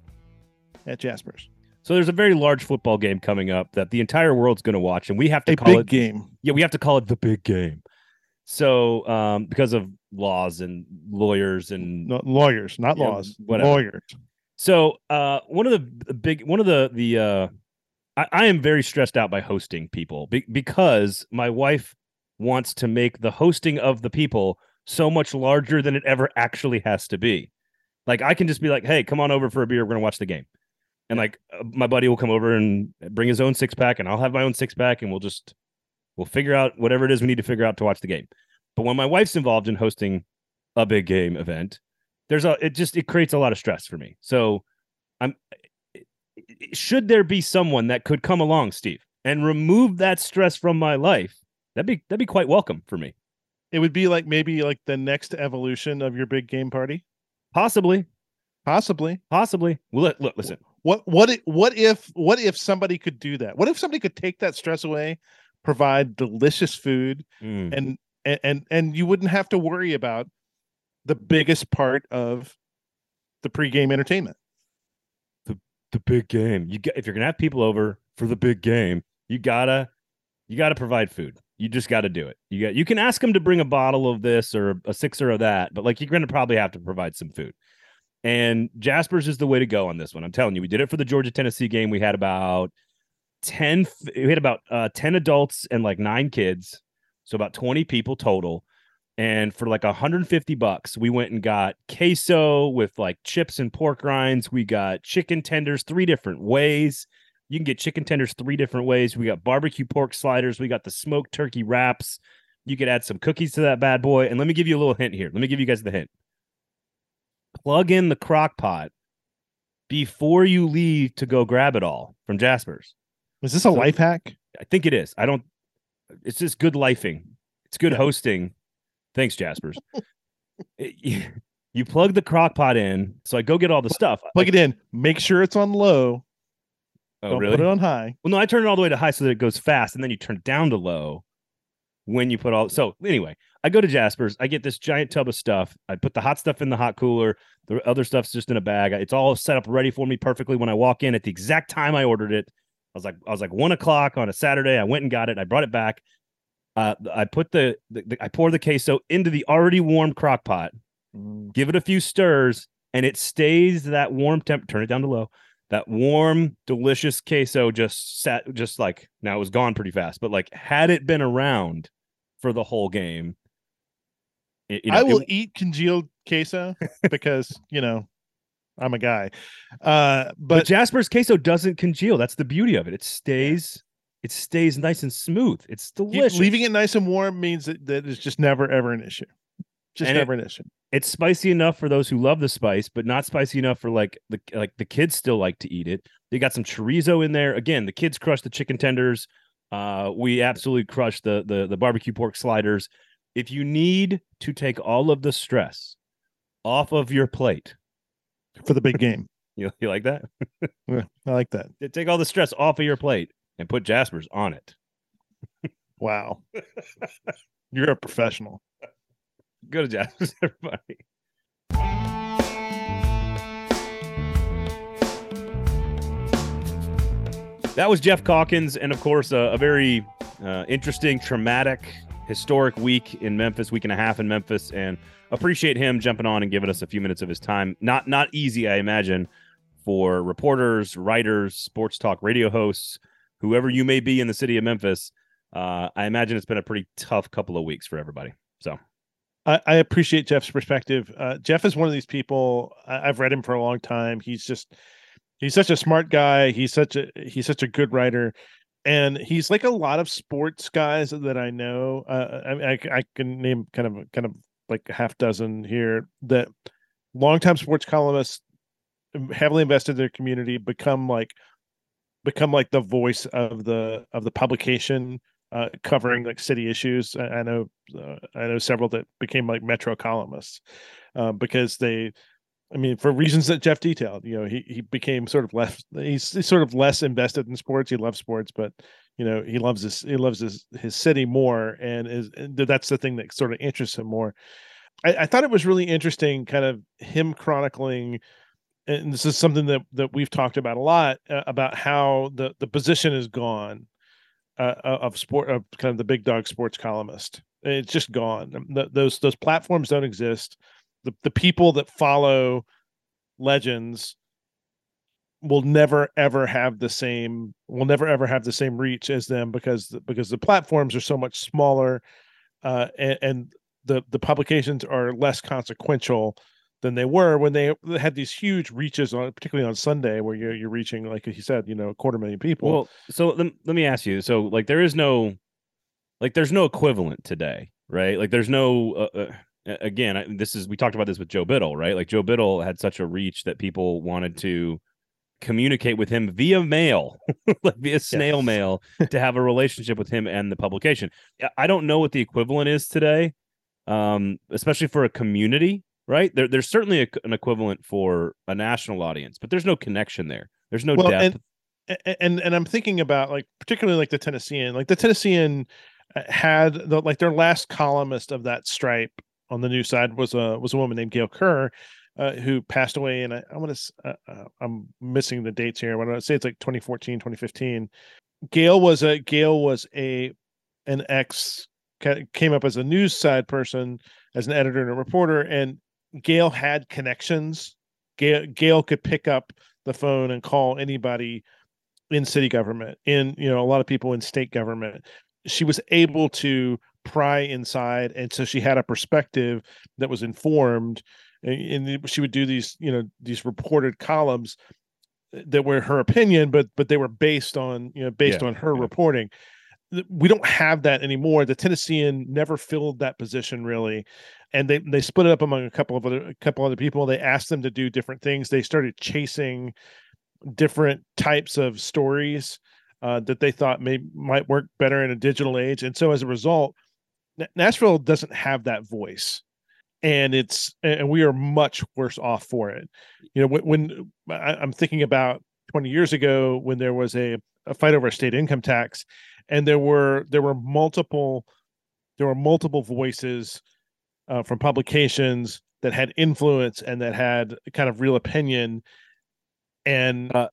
at Jaspers. So there's a very large football game coming up that the entire world's going to watch, and we have to A call big it. game. Yeah, we have to call it the big game. So um, because of laws and lawyers and No, lawyers, not laws. whatever. Lawyers. so uh, one of the the big one of the the uh, I, I am very stressed out by hosting people be- because my wife wants to make the hosting of the people so much larger than it ever actually has to be. Like I can just be like, "Hey, come on over for a beer. We're gonna watch the game," and like uh, my buddy will come over and bring his own six pack, and I'll have my own six pack, and we'll just we'll figure out whatever it is we need to figure out to watch the game. But when my wife's involved in hosting a big game event, there's a it just it creates a lot of stress for me. So I'm should there be someone that could come along, Steve, and remove that stress from my life? That'd be that'd be quite welcome for me. It would be like maybe like the next evolution of your big game party. Possibly, Possibly. possibly. Well, look, look listen. What what i- what if what if somebody could do that? What if somebody could take that stress away, provide delicious food, Mm. and and and, and you wouldn't have to worry about the biggest part of the pregame entertainment. The big game. You got, if you're gonna have people over for the big game, you gotta you gotta provide food. You just got to do it. You got you can ask them to bring a bottle of this or a sixer of that, but like you're gonna probably have to provide some food. And Jasper's is the way to go on this one. I'm telling you, we did it for the Georgia Tennessee game. We had about 10 we had about uh 10 adults and like 9 kids. So about 20 people total. And for like 150 bucks, we went and got queso with like chips and pork rinds. We got chicken tenders three different ways. You can get chicken tenders three different ways. We got barbecue pork sliders. We got the smoked turkey wraps. You could add some cookies to that bad boy. And let me give you a little hint here. Let me give you guys the hint. Plug in the crock pot before you leave to go grab it all from Jasper's. Is this a So- life hack? I think it is. I don't. It's just good lifing. It's good Yeah. hosting. Thanks, Jaspers. You, plug the crock pot in, so I go get all the stuff. Plug it in. Make sure it's on low. Oh, Don't really? put it on high. Well, no, I turn it all the way to high so that it goes fast, and then you turn it down to low when you put all. So anyway, I go to Jasper's. I get this giant tub of stuff. I put the hot stuff in the hot cooler. The other stuff's just in a bag. It's all set up ready for me perfectly when I walk in at the exact time I ordered it. I was like, I was like one o'clock on a Saturday. I went and got it. I brought it back. Uh, I put the, the, the I pour the queso into the already warm crock pot. Give it a few stirs and it stays that warm temp turn it down to low. That warm delicious queso just sat just like now it was gone pretty fast but like had it been around for the whole game it- you know, I will it- eat congealed queso because you know I'm a guy. Uh, but, but jasper's queso doesn't congeal. That's the beauty of it. It stays it stays nice and smooth it's delicious leaving it nice and warm means that, that it's just never ever an issue. Just And it- never an issue. it's spicy enough for those who love the spice, but not spicy enough for like the like the kids still like to eat it. They got some chorizo in there. Again, the kids crush the chicken tenders. Uh, we absolutely crush the the the barbecue pork sliders. If you need to take all of the stress off of your plate, for the big game. you, you like that? Yeah, I like that. Take all the stress off of your plate and put Jasper's on it. Wow. You're a professional. Go to Jasper's, everybody. That was Jeff Calkins, and of course, a, a very uh, interesting, traumatic, historic week in Memphis, week and a half in Memphis, and appreciate him jumping on and giving us a few minutes of his time. Not not easy, I imagine, for reporters, writers, sports talk radio hosts, whoever you may be in the city of Memphis. Uh, I imagine it's been a pretty tough couple of weeks for everybody. So. I, I appreciate Jeff's perspective. Uh, Jeff is one of these people. I, I've read him for a long time. He's just he's such a smart guy. He's such a he's such a good writer, and he's like a lot of sports guys that I know. Uh, I, I I can name kind of kind of like a half dozen here that longtime sports columnists heavily invested in their community become like become like the voice of the of the publication uh, covering like city issues. I, I know uh, I know several that became like Metro columnists uh, because they, I mean, for reasons that Jeff detailed. You know, he he became sort of less. He's, he's sort of less invested in sports. He loves sports, but you know, he loves his he loves his his city more, and is and that's the thing that sort of interests him more. I, I thought it was really interesting, kind of him chronicling and this is something that that we've talked about a lot uh, about how the the position is gone uh, of sport of kind of the big dog sports columnist. It's just gone. Um, th- those those platforms don't exist. The the people that follow legends will never ever have the same will never ever have the same reach as them because because the platforms are so much smaller uh and, and the the publications are less consequential than they were when they had these huge reaches on particularly on Sunday where you're you're reaching like he said you know a quarter million people Well, so let, let me ask you. So, like, there is no, like, there's no equivalent today, right? Like, there's no. Uh, uh, again, I, this is we talked about this with Joe Biddle, right? Like, Joe Biddle had such a reach that people wanted to communicate with him via mail, like via snail Yes. mail, to have a relationship with him and the publication. I- I don't know what the equivalent is today, um, especially for a community, right? There, there's certainly a, an equivalent for a national audience, but there's no connection there. There's no Well, depth. and- and and I'm thinking about like particularly like the Tennessean, like the Tennessean uh, had the like their last columnist of that stripe on the news side was a was a woman named Gail Kerr, uh, who passed away, and I, I want to uh, uh, I'm missing the dates here. I want to say it's like 2014, 2015. Gail was a Gail was a an ex came up as a news side person as an editor and a reporter, and Gail had connections. Gail Gail could pick up the phone and call anybody in city government in you know a lot of people in state government she was able to pry inside and so she had a perspective that was informed and, and she would do these you know these reported columns that were her opinion but but they were based on you know based Yeah, on her yeah. reporting we don't have that anymore the tennessean never filled that position really and they they split it up among a couple of other a couple other people they asked them to do different things they started chasing different types of stories uh, that they thought may might work better in a digital age. And so as a result, Nashville doesn't have that voice. And it's and we are much worse off for it. You know, when, when I, I'm thinking about 20 years ago when there was a, a fight over state income tax, and there were there were multiple there were multiple voices uh, from publications that had influence and that had kind of real opinion. And uh,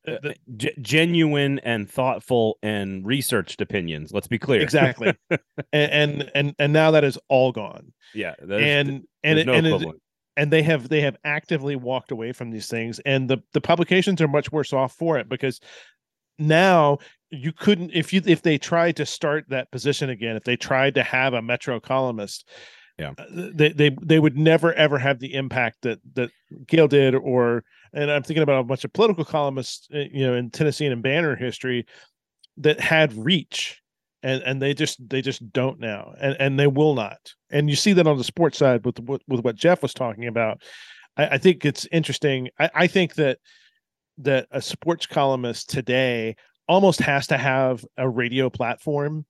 g- genuine and thoughtful and researched opinions let's be clear. Exactly. And, and, and and now that is all gone. Yeah and and it, no and, it, and they have they have actively walked away from these things and the the publications are much worse off for it because now you couldn't if you if they tried to start that position again if they tried to have a metro columnist yeah. Uh, they they they would never ever have the impact that that gail did or and i'm thinking about a bunch of political columnists uh, you know in tennessee and in banner history that had reach and and they just they just don't now and and they will not. And you see that on the sports side with with, with what jeff was talking about. I, I think it's interesting. I, I think that that a sports columnist today almost has to have a radio platform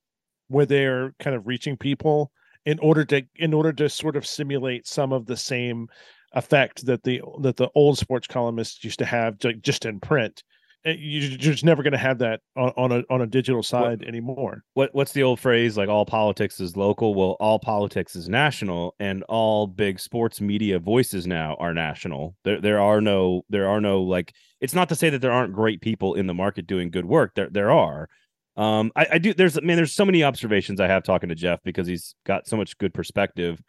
where they're kind of reaching people in order to in order to sort of simulate some of the same effect that the that the old sports columnists used to have just in print eh, you're just never going to have that on, on, a on a digital side what, anymore. What what's the old phrase like all politics is local? Well, all politics is national, and all big sports media voices now are national. There there are no there are no like. It's not to say that there aren't great people in the market doing good work. There there are, um, I, I do. There's, I mean, there's so many observations I have talking to Jeff because he's got so much good perspective,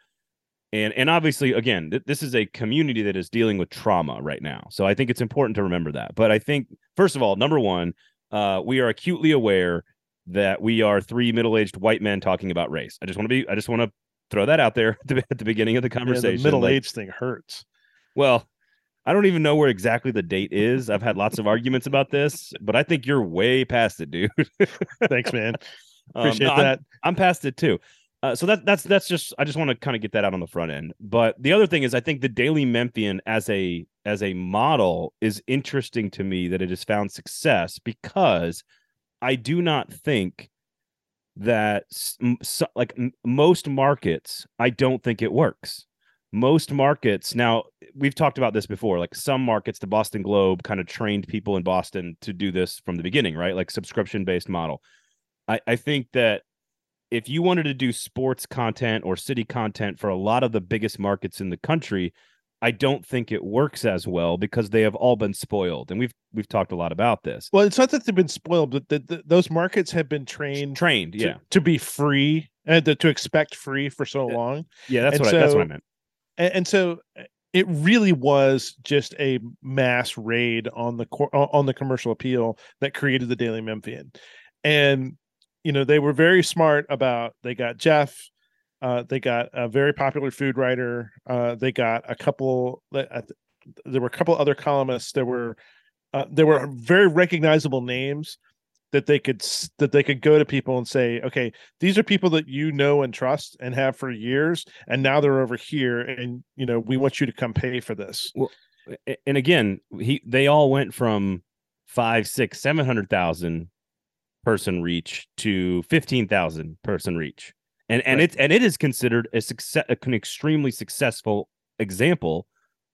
and and obviously, again, th- this is a community that is dealing with trauma right now. So I think it's important to remember that. But I think, first of all, number one, uh, we are acutely aware that we are three middle-aged white men talking about race. I just want to be. I just want to throw that out there at the, at the beginning of the conversation. Yeah, the middle-aged like, thing hurts. Well, I don't even know where exactly the date is. I've had lots of arguments about this, but I think you're way past it, dude. Thanks, man. Appreciate um, no, that. I'm, I'm, past it too. Uh, so that that's that's just I just want to kind of get that out on the front end. But the other thing is I think the Daily Memphian as a as a model is interesting to me that it has found success because I do not think that so, like most markets I don't think it works most markets now we've talked about this before like some markets the boston globe kind of trained people in boston to do this from the beginning right? Like subscription based model. I, I think that if you wanted to do sports content or city content for a lot of the biggest markets in the country i don't think it works as well because they have all been spoiled and we've we've talked a lot about this. Well it's not that they've been spoiled but the, the, those markets have been trained trained to, yeah. to be free and to, to expect free for so long. Yeah that's and what so, I, that's what i meant and, and so uh, it really was just a mass raid on the on the commercial appeal that created the Daily Memphian, and you know they were very smart about they got Jeff, uh, they got a very popular food writer, uh, they got a couple. Uh, there were a couple other columnists. There were uh, there were very recognizable names that they could that they could go to people and say okay these are people that you know and trust and have for years and now they're over here and you know we want you to come pay for this well and again he they all went from five six seven hundred thousand person reach to 15,000 person reach and and right. it's and it is considered a success an extremely successful example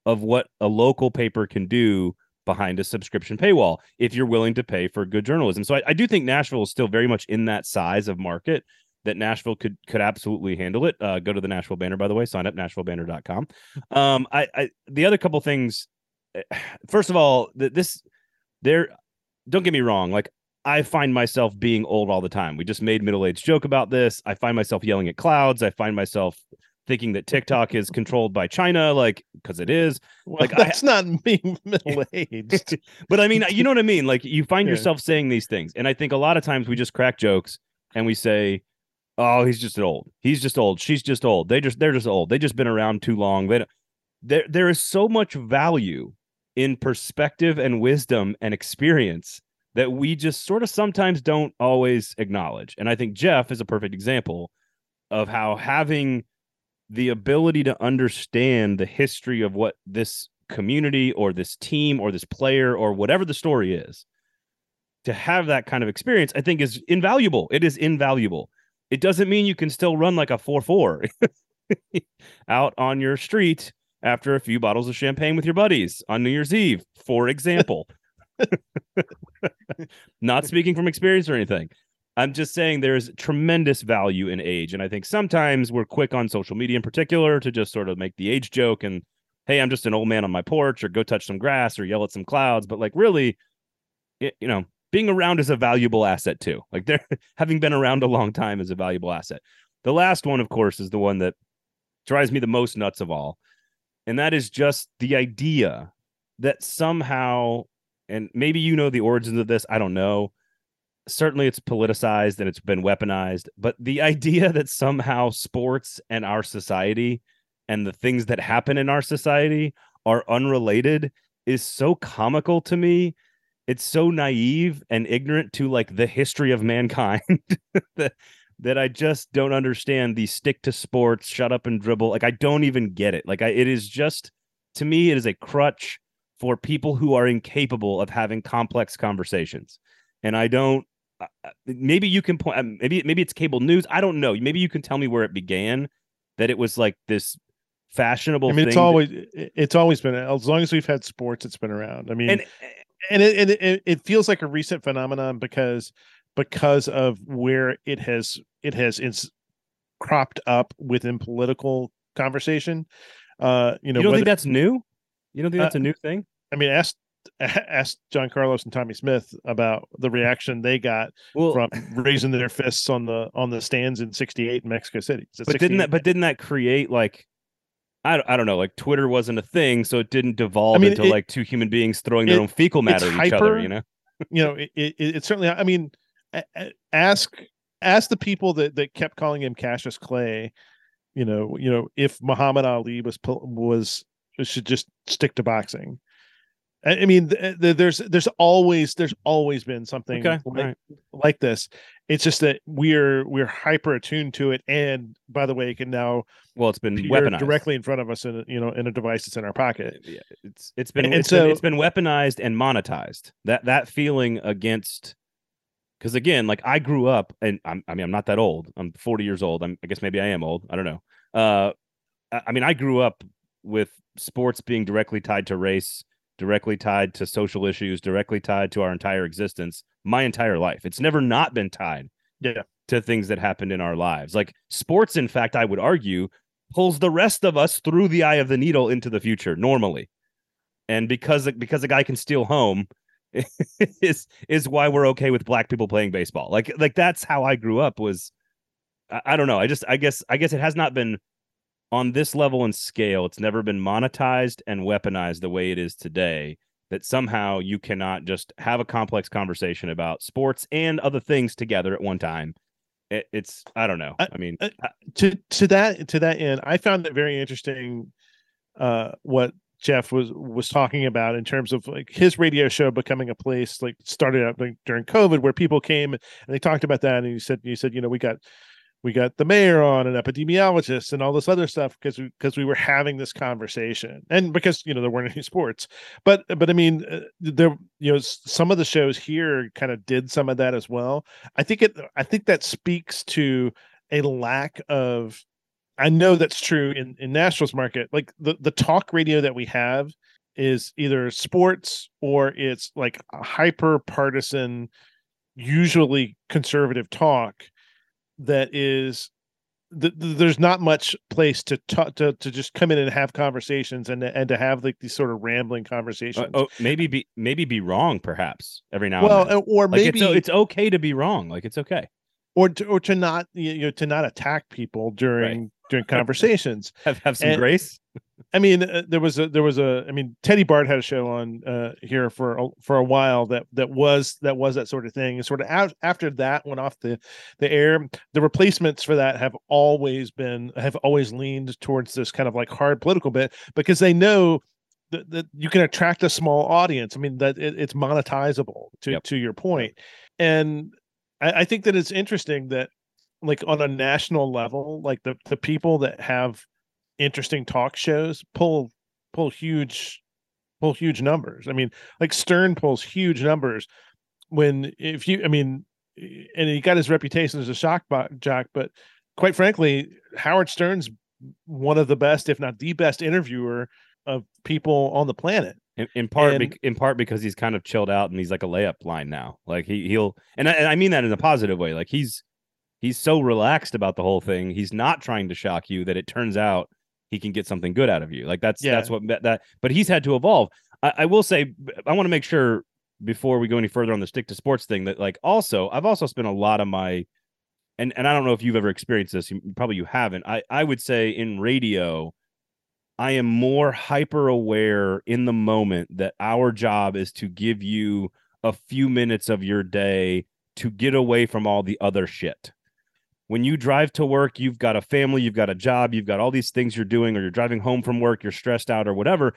of what a local paper can do behind a subscription paywall if you're willing to pay for good journalism. So I, I do think Nashville is still very much in that size of market that Nashville could could absolutely handle it. Uh, go to the Nashville banner, by the way, sign up nashvillebanner.com. Um, I, I the other couple things, eh, first of all, this there, don't get me wrong, like I find myself being old all the time. We just made middle aged joke about this. I find myself yelling at clouds. I find myself thinking that TikTok is controlled by China, like because it is. Well, like that's I, not being middle aged. but I mean, you know what I mean? Like you find yeah. yourself saying these things, and I think a lot of times we just crack jokes and we say, "Oh, he's just old. He's just old. She's just old. They just they're just old. They just been around too long. They don't, there there is so much value in perspective and wisdom and experience that we just sort of sometimes don't always acknowledge. And I think Jeff is a perfect example of how having the ability to understand the history of what this community or this team or this player or whatever the story is to have that kind of experience, I think is invaluable. It is invaluable. It doesn't mean you can still run like a 4 4 out on your street after a few bottles of champagne with your buddies on New Year's Eve, for example. Not speaking from experience or anything. I'm just saying there's tremendous value in age. And I think sometimes we're quick on social media in particular to just sort of make the age joke and, hey, I'm just an old man on my porch or go touch some grass or yell at some clouds. But like, really, it, you know, being around is a valuable asset too. Like, there, having been around a long time is a valuable asset. The last one, of course, is the one that drives me the most nuts of all. And that is just the idea that somehow, and maybe you know the origins of this, I don't know certainly it's politicized and it's been weaponized, but the idea that somehow sports and our society and the things that happen in our society are unrelated is so comical to me. It's so naive and ignorant to like the history of mankind that that I just don't understand the stick to sports, shut up and dribble. Like I don't even get it. Like I, it is just to me, it is a crutch for people who are incapable of having complex conversations. And I don't maybe you can point um, maybe maybe it's cable news. I don't know. Maybe you can tell me where it began that it was like this fashionable i mean it's that... always it's always been as long as we've had sports it's been around. I mean and and it, and it, it feels like a recent phenomenon because because of where it has it has it's cropped up within political conversation. Uh you know you don't whether, think that's new? You don't think that's uh, a new thing? I mean ask asked John Carlos and Tommie Smith about the reaction they got well, from raising their fists on the on the stands in '68 in Mexico City. But didn't that? But didn't that create like I don't, I don't know, like Twitter wasn't a thing, so it didn't devolve I mean, into it, like two human beings throwing their own fecal matter at hyper, each other. You know, you know, it, it, it certainly. I mean, ask ask the people that that kept calling him Cassius Clay. You know, you know, if Muhammad Ali was was should just stick to boxing I mean, there's there's always there's always been something okay. like, right. like this. It's just that we're we're hyper attuned to it, and by the way, it can now well, it's been weaponized directly in front of us, in a, you know, in a device that's in our pocket. Yeah, it's it's been and, it's so, been it's been weaponized and monetized. That that feeling against because again, like I grew up, and I'm, I mean, I'm not that old. I'm 40 years old. I'm, I guess maybe I am old. I don't know. Uh, I mean, I grew up with sports being directly tied to race directly tied to social issues, directly tied to our entire existence, my entire life. It's never not been tied yeah. to things that happened in our lives. Like sports, in fact, I would argue, pulls the rest of us through the eye of the needle into the future normally. And because because a guy can steal home is is why we're okay with black people playing baseball. Like like that's how I grew up was I, I don't know. I just I guess I guess it has not been on this level and scale, it's never been monetized and weaponized the way it is today. That somehow you cannot just have a complex conversation about sports and other things together at one time. It, it's I don't know. I, I mean, uh, to to that to that end, I found it very interesting. Uh, what Jeff was was talking about in terms of like his radio show becoming a place like started out like, during COVID where people came and they talked about that and he said you said you know we got we got the mayor on an epidemiologist and all this other stuff because we because we were having this conversation. And because you know there weren't any sports. But but i mean uh, there you know some of the shows here kind of did some of that as well. I think it i think that speaks to a lack of i know that's true in in nashville's market. Like the the talk radio that we have is either sports or it's like a hyper partisan usually conservative talk that is th- there's not much place to talk to to just come in and have conversations and and to have like these sort of rambling uh, conversations. Uh, oh, maybe be maybe be wrong perhaps every now well, and then. Or like maybe it's, it's okay to be wrong. Like it's okay. Or to, or to not you know to not attack people during right. during conversations. have have some and, grace. I mean, uh, there was a there was a I mean, Teddy Bart had a show on uh, here for a, for a while that that was that was that sort of thing. And sort of out, after that went off the the air, the replacements for that have always been have always leaned towards this kind of like hard political bit because they know that, that you can attract a small audience. I mean, that it, it's monetizable to yep. to your point, and I, I think that it's interesting that like on a national level, like the the people that have interesting talk shows pull pull huge pull huge numbers. I mean, like Stern pulls huge numbers when if you, I mean, and he got his reputation as a shock jock, but quite frankly, Howard Stern's one of the best, if not the best, interviewer of people on the planet. In, in part, and, in part because he's kind of chilled out and he's like a layup line now. Like he he'll, and I, and I mean that in a positive way. Like he's he's so relaxed about the whole thing. He's not trying to shock you that it turns out he can get something good out of you. Like that's yeah. that's what that. But he's had to evolve. I, I will say, I want to make sure before we go any further on the stick to sports thing that like also I've also spent a lot of my and and I don't know if you've ever experienced this. You, probably you haven't. I I would say in radio. I am more hyper aware in the moment that our job is to give you a few minutes of your day to get away from all the other shit when you drive to work, you've got a family, you've got a job, you've got all these things you're doing, or you're driving home from work, you're stressed out or whatever.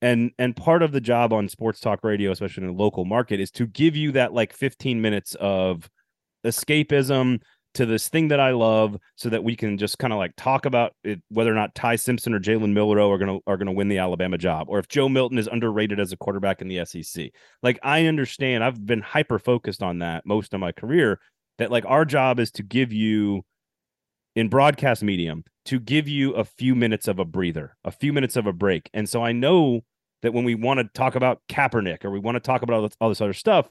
And and part of the job on sports talk radio, especially in a local market, is to give you that like 15 minutes of escapism to this thing that I love, so that we can just kind of like talk about it, whether or not Ty Simpson or Jalen Milroe are gonna are gonna win the Alabama job, or if Joe Milton is underrated as a quarterback in the SEC. Like I understand, I've been hyper focused on that most of my career that like our job is to give you in broadcast medium to give you a few minutes of a breather, a few minutes of a break. And so I know that when we want to talk about Kaepernick or we want to talk about all this, all this other stuff,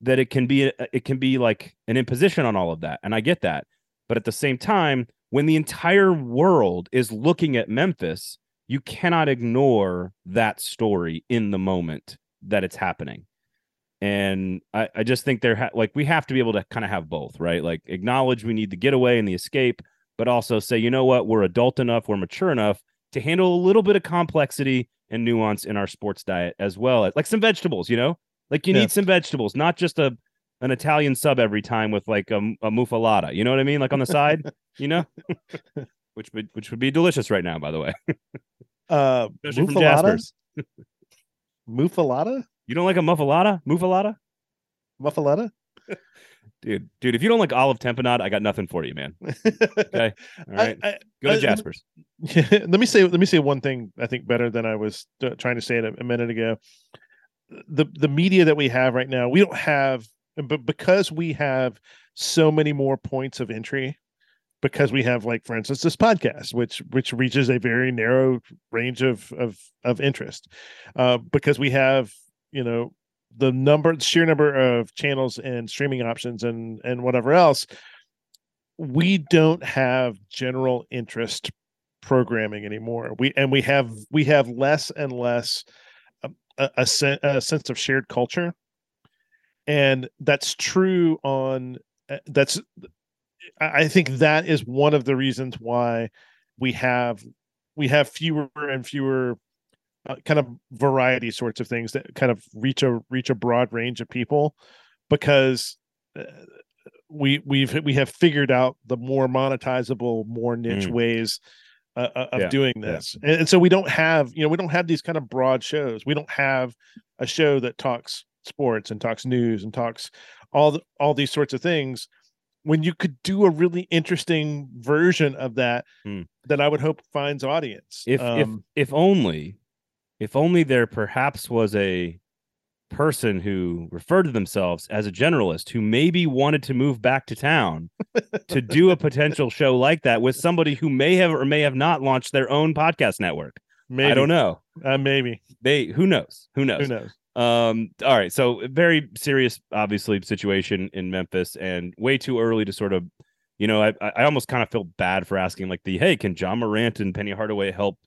that it can be it can be like an imposition on all of that. And I get that. But at the same time, when the entire world is looking at Memphis, you cannot ignore that story in the moment that it's happening and I, I just think they're ha- like we have to be able to kind of have both right? Like acknowledge we need the getaway and the escape but also say you know what? We're adult enough we're mature enough to handle a little bit of complexity and nuance in our sports diet as well like some vegetables you know? Like you yeah. need some vegetables not just a an italian sub every time with like a, a muffalata you know what i mean? Like on the side you know? Which would which would be delicious right now by the way. Uh Especially Jasper's. muffalata you don't like a muffalata? Muffalata? Muffalata? dude, dude, if you don't like olive tapenade, I got nothing for you, man. Okay. All right. I, I, Go to I, Jasper's. let me say let me say one thing I think better than I was trying to say it a, a minute ago. The the media that we have right now, we don't have but because we have so many more points of entry because we have like for instance this podcast which which reaches a very narrow range of of of interest uh, because we have you know the number sheer number of channels and streaming options and and whatever else we don't have general interest programming anymore. We and we have we have less and less um, a, a, a, a sense of shared culture. And that's true on uh, that's i think that is one of the reasons why we have we have fewer and fewer uh, kind of variety sorts of things that kind of reach a reach a broad range of people because uh, we we've we have figured out the more monetizable more niche mm. ways uh, uh of yeah. doing this yeah. and, and so we don't have you know we don't have these kind of broad shows we don't have a show that talks sports and talks news and talks all the, all these sorts of things when you could do a really interesting version of that mm. that I would hope finds audience. If um, if if only if only there perhaps was a person who referred to themselves as a generalist who maybe wanted to move back to town to do a potential show like that with somebody who may have or may have not launched their own podcast network. Maybe. I don't know. Uh, maybe they. Who knows? Who knows? Who knows? Um. All right. So very serious, obviously, situation in Memphis, and way too early to sort of, you know, I I almost kind of feel bad for asking like the hey, can Ja Morant and Penny Hardaway help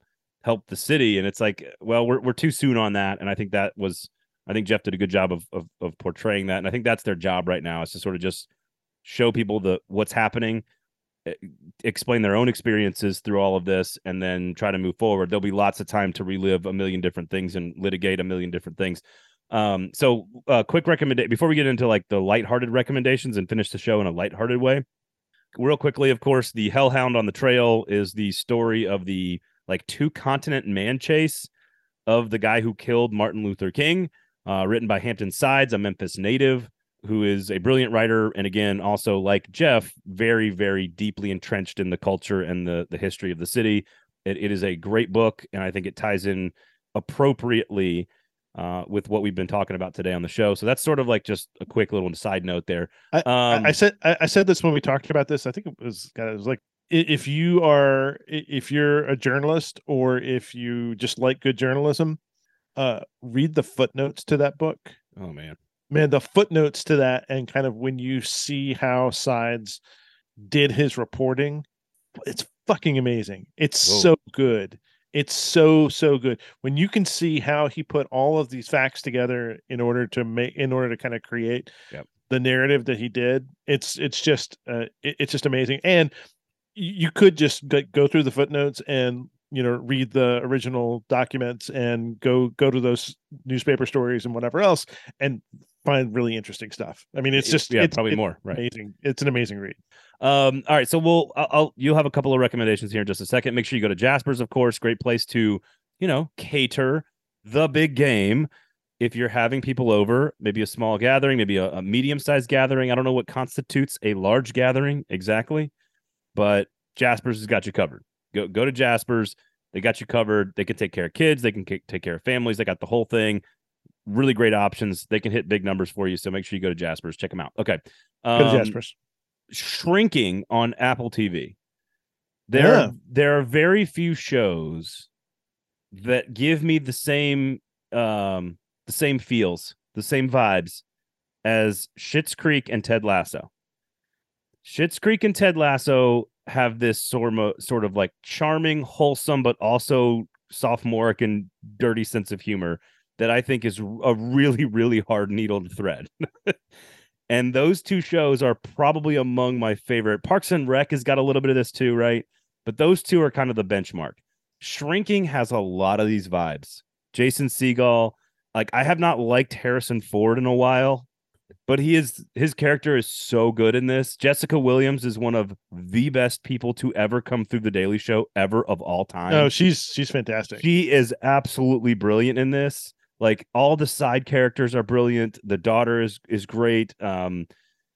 help the city. And it's like, well, we're we're too soon on that. And I think that was I think Jeff did a good job of, of of, portraying that. And I think that's their job right now is to sort of just show people the what's happening, explain their own experiences through all of this, and then try to move forward. There'll be lots of time to relive a million different things and litigate a million different things. Um, so uh quick recommendation before we get into like the lighthearted recommendations and finish the show in a lighthearted way. Real quickly, of course, the Hellhound on the Trail is the story of the like two continent man chase of the guy who killed Martin Luther King, uh, written by Hampton Sides, a Memphis native who is a brilliant writer and again also like Jeff, very very deeply entrenched in the culture and the the history of the city. it, it is a great book, and I think it ties in appropriately uh, with what we've been talking about today on the show. So that's sort of like just a quick little side note there. I, Um, I, I said I, I said this when we talked about this. I think it was God, it was like if you are if you're a journalist or if you just like good journalism, uh, read the footnotes to that book. Oh man, Man, the footnotes to that and kind of when you see how sides did his reporting, it's fucking amazing. It's Whoa. so good. It's so so good when you can see how he put all of these facts together in order to make in order to kind of create Yep. the narrative that he did. It's it's just uh, it- it's just amazing. And you could just go- through the footnotes and you know read the original documents and go go to those newspaper stories and whatever else and find really interesting stuff. I mean, it's just yeah, it's, probably it's more. Right. amazing. It's an amazing read. Um, all right, so we'll I'll, I'll you'll have a couple of recommendations here in just a second. Make sure you go to Jasper's, of course, great place to you know cater the big game. If you're having people over, maybe a small gathering, maybe a, a medium sized gathering. I don't know what constitutes a large gathering exactly, but Jasper's has got you covered. Go go to Jasper's. They got you covered. They can take care of kids. They can ca- take care of families. They got the whole thing. Really great options. They can hit big numbers for you. So make sure you go to Jasper's. Check them out. Okay. Go to Um, Jasper's. shrinking on Apple TV. There, Yeah. there are very few shows that give me the same, um, the same feels, the same vibes as Schitt's Creek and Ted Lasso. Schitt's Creek and Ted Lasso have this sort of sort of like charming, wholesome, but also sophomoric and dirty sense of humor that I think is a really, really hard needle to thread. and those two shows are probably among my favorite. Parks and Rec has got a little bit of this too, right? But those two are kind of the benchmark. Shrinking has a lot of these vibes. Jason Segel, like I have not liked Harrison Ford in a while, but he is his character is so good in this. Jessica Williams is one of the best people to ever come through the Daily Show ever of all time. No, she's she's fantastic. She is absolutely brilliant in this. Like all the side characters are brilliant. The daughter is is great. Um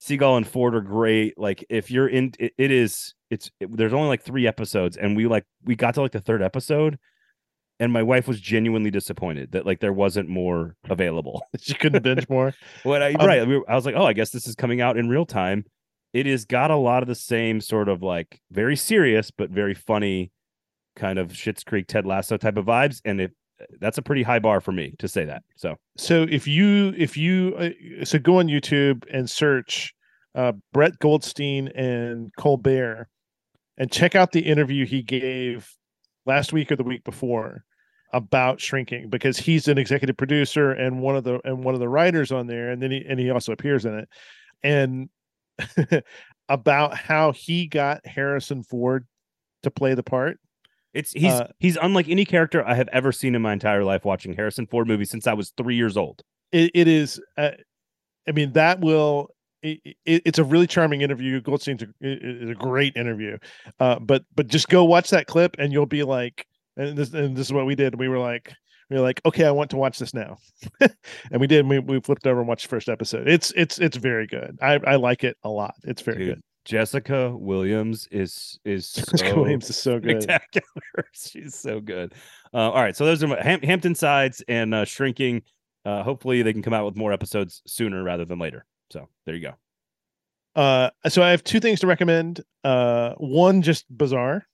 Segel and Ford are great. Like if you're in it, it is it's it- there's only like 3 episodes and we like we got to like the third episode and my wife was genuinely disappointed that like there wasn't more available. she couldn't binge more. What I Um, right, I was like, "Oh, I guess this is coming out in real time." It has got a lot of the same sort of like very serious but very funny kind of Schitt's Creek Ted Lasso type of vibes and if that's a pretty high bar for me to say that. So, So if you if you uh, so go on YouTube and search uh, Brett Goldstein and Colbert and check out the interview he gave last week or the week before about shrinking because he's an executive producer and one of the and one of the writers on there and then he and he also appears in it. And about how he got Harrison Ford to play the part. It's he's Uh, he's unlike any character I have ever seen in my entire life watching Harrison Ford movies since I was 3 years old. it, it is uh, i mean that will it, it, it's a really charming interview. Goldstein's a, is a great interview. Uh, but but just go watch that clip and you'll be like and this and this is what we did we were like we were like okay i want to watch this now and we did and we, we flipped over and watched the first episode it's it's it's very good i i like it a lot it's very Dude, good Jessica Williams is is Jessica so Williams is so good spectacular. She's so good. Uh, all right, so those are my Ham- Hampton sides and uh, shrinking. Uh, hopefully, they can come out with more episodes sooner rather than later. So there you go. Uh, so I have two things to recommend. Uh, one just bizarre.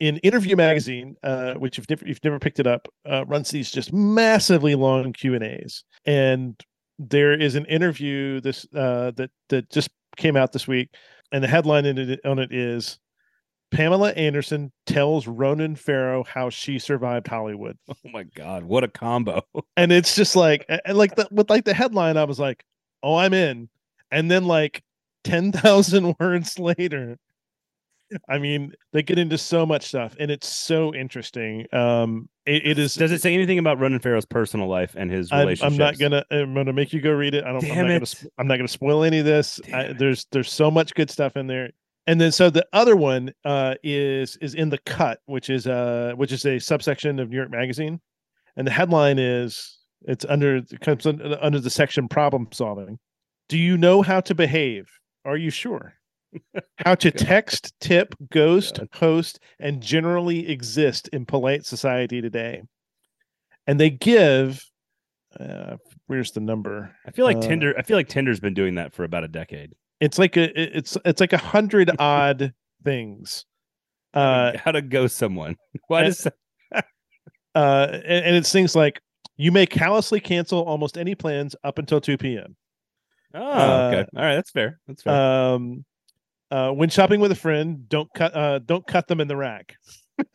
In Interview Magazine, uh, which if never, you've never picked it up, uh, runs these just massively long Q and A's, and there is an interview this uh, that that just came out this week, and the headline in it, on it is Pamela Anderson tells Ronan Farrow how she survived Hollywood, Oh my God, what a combo! and it's just like and like the with like the headline, I was like, oh, I'm in, and then like ten thousand words later, I mean, they get into so much stuff, and it's so interesting. Um, it, it is. Does it say anything about Ronan Farrow's personal life and his I'm, relationships? I'm not gonna. I'm gonna make you go read it. I don't. I'm not it. gonna. I'm not gonna spoil any of this. I, there's there's so much good stuff in there. And then so the other one uh, is is in the cut, which is uh which is a subsection of New York Magazine, and the headline is it's under it comes under the section problem solving. Do you know how to behave? Are you sure? How to text, tip, ghost, God. host, and generally exist in polite society today. And they give uh, where's the number? I feel like Uh, Tinder. I feel like Tinder's been doing that for about a decade. It's like a it's it's like a hundred odd things. Uh, How to ghost someone? Why does uh, and, and it's things like you may callously cancel almost any plans up until 2 p.m. Oh, okay. uh, All right, that's fair. That's fair. Um, uh, when shopping with a friend, don't cut uh, don't cut them in the rack.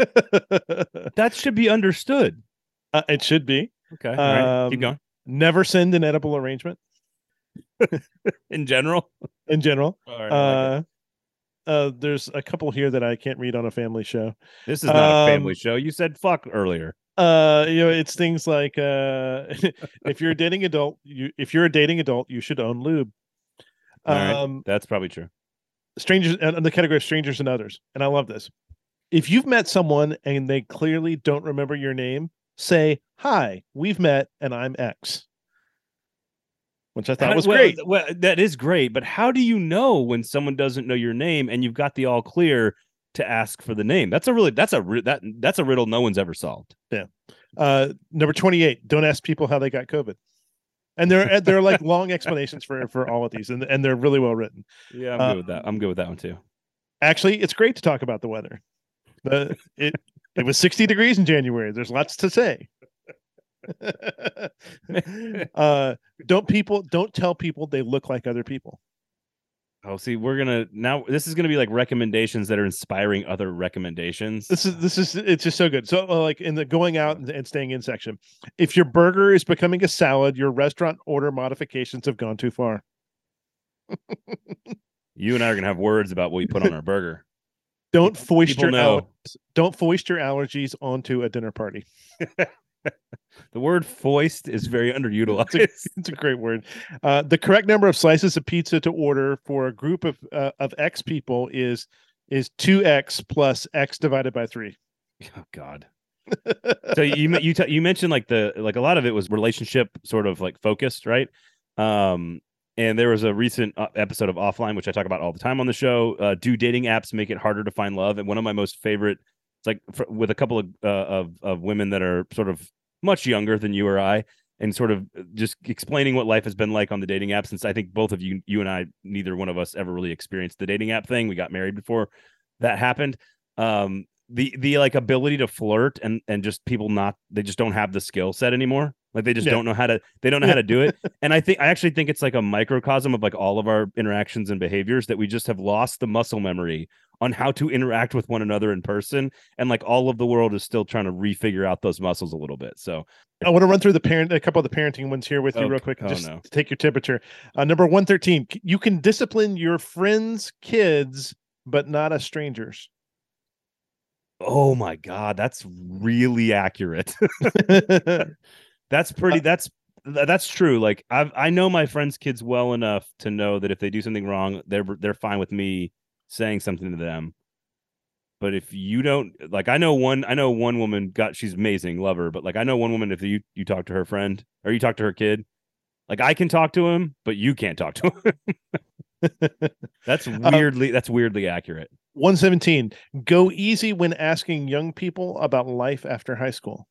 that should be understood. uh, it should be. Okay. All right. Keep Um, going. Never send an edible arrangement In general. in general. All right. I like. Uh, uh, there's a couple here that I can't read on a family show. this is not a family um, show. You said fuck earlier. Uh, you know, it's things like uh, if you're a dating adult, you if you're a dating adult, you should own lube. All right. Um, That's probably true. Strangers and the category of strangers and others, and I love this. If you've met someone and they clearly don't remember your name, say hi. We've met, and I'm X. Which I thought How- was well, great. Well, that is great, but how do you know when someone doesn't know your name and you've got the all clear to ask for the name? That's a really that's a that that's a riddle no one's ever solved. Yeah. Uh, number 28, don't ask people how they got COVID. And there, there are like long explanations for for all of these, and, and they're really well written. Yeah, I'm Uh, good with that. I'm good with that one too. Actually, it's great to talk about the weather. The it it was 60 degrees in January. There's lots to say. uh, don't people don't tell people they look like other people. Oh, see, we're gonna now. This is gonna be like recommendations that are inspiring other recommendations. This is this is it's just so good. So uh, like in the going out and, and staying in section, if your burger is becoming a salad, your restaurant order modifications have gone too far. you and I are gonna have words about what we put on our burger. Don't foist People your know. don't foist your allergies onto a dinner party. The word "foist" is very underutilized. It's a great word. Uh, the correct number of slices of pizza to order for a group of uh, of X people is is two X plus X divided by three. oh God. so you you t- you mentioned like the like a lot of it was relationship sort of like focused, right? Um, and there was a recent uh, episode of Offline, which I talk about all the time on the show. Uh, do dating apps make it harder to find love? And one of my most favorite, it's like fr- with a couple of uh, of of women that are sort of much younger than you or I, and sort of just explaining what life has been like on the dating app. Since I think both of you, you and I, neither one of us ever really experienced the dating app thing. We got married before that happened. Um, the the like ability to flirt and and just people not they just don't have the skill set anymore like they just Yeah. don't know how to they don't know how to do it and i think i actually think it's like a microcosm of like all of our interactions and behaviors that we just have lost the muscle memory on how to interact with one another in person and like all of the world is still trying to refigure out those muscles a little bit so I want to run through the parent a couple of the parenting ones here with you Oh, real quick, oh, just no. to take your temperature. Uh, number one thirteen, you can discipline your friends' kids, but not a stranger's. oh my god that's really accurate that's pretty that's that's true like i i know my friends kids well enough to know that if they do something wrong they're they're fine with me saying something to them. But if you don't like i know one i know one woman got she's amazing love her but like i know one woman if you you talk to her friend or you talk to her kid like i can talk to him but you can't talk to him. That's weirdly that's weirdly accurate. 117 go easy when asking young people about life after high school.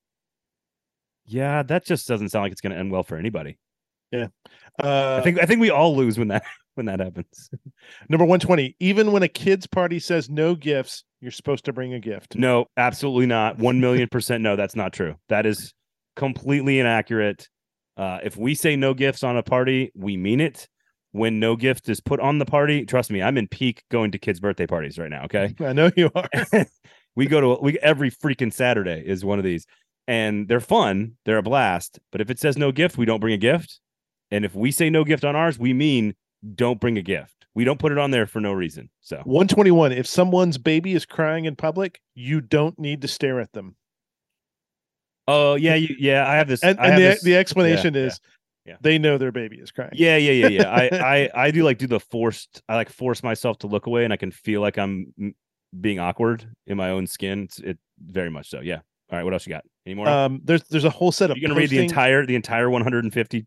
Yeah that just doesn't sound like it's going to end well for anybody. Yeah. Uh, I think I think we all lose when that when that happens. number 120 even when a kid's party says no gifts you're supposed to bring a gift No, absolutely not. One million percent no, that's not true. That is completely inaccurate. Uh, if we say no gifts on a party, we mean it. When no gift is put on the party, trust me, I'm in peak going to kids' birthday parties right now. Okay, i know you are we go to we every freaking Saturday is one of these, and they're fun. They're a blast. But if it says no gift, we don't bring a gift. And if we say no gift on ours, we mean don't bring a gift. We don't put it on there for no reason. So 121 if someone's baby is crying in public you don't need to stare at them Oh yeah, you, yeah. I have this. and, and have the, this- the explanation yeah, is yeah. they know their baby is crying Yeah, yeah, yeah, yeah. I, I, I do like do the forced. I like force myself to look away, and I can feel like I'm being awkward in my own skin. It's it very much so. Yeah. All right. What else you got? Any more? um there's there's a whole set of You're gonna read the entire the entire 150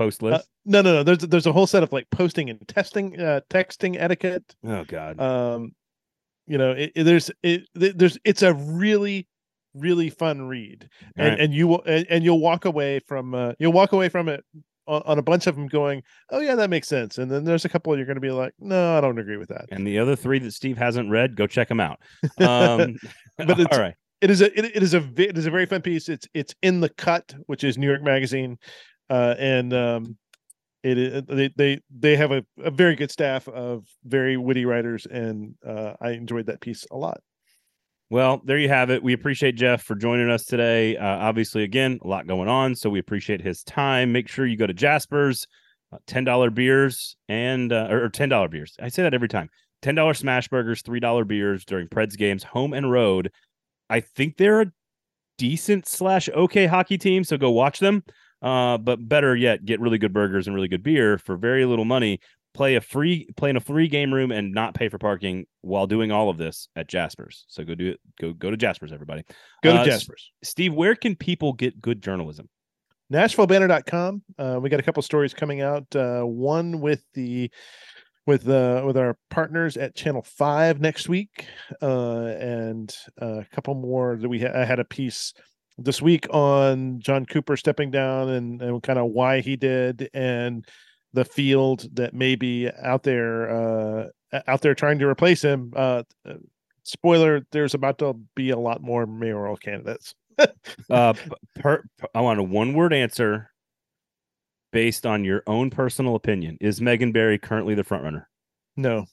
post uh, list? no no no there's there's a whole set of like posting and testing uh texting etiquette oh God. um you know it, it- there's it, there's it's a really really fun read, and Right. and you will and, and you'll walk away from uh, you'll walk away from it on, on a bunch of them going, oh yeah, that makes sense, and then there's a couple you're going to be like, no, I don't agree with that. And the other three that Steve hasn't read, go check them out. Um, But it's- all right. it is a it, it is a it is a very fun piece. It's it's in the cut, which is New York Magazine, uh, and um, it is they they they have a, a very good staff of very witty writers, and uh, I enjoyed that piece a lot. Well, there you have it. We appreciate Jeff for joining us today. Uh, obviously, again, a lot going on, so we appreciate his time. Make sure you go to Jasper's, uh, ten dollar beers and uh, or ten dollar beers. I say that every time. Ten dollar smash burgers, three dollar beers during Preds games, home and road. I think they're a decent slash okay hockey team, so go watch them. Uh, but better yet, get really good burgers and really good beer for very little money. Play a free play in a free game room and not pay for parking while doing all of this at Jasper's. So go do it. Go go to Jasper's, everybody. Go to Uh, Jasper's. Steve, where can people get good journalism? NashvilleBanner.com. Uh, we got a couple stories coming out. Uh, one with the with uh with our partners at Channel Five next week, uh, and uh, a couple more that we ha- I had a piece this week on John Cooper stepping down and and kind of why he did and the field that may be out there uh out there trying to replace him. Uh, spoiler: There's about to be a lot more mayoral candidates. Uh, per, per- I want a one word answer based on your own personal opinion. Is Megan Barry currently the front runner? No,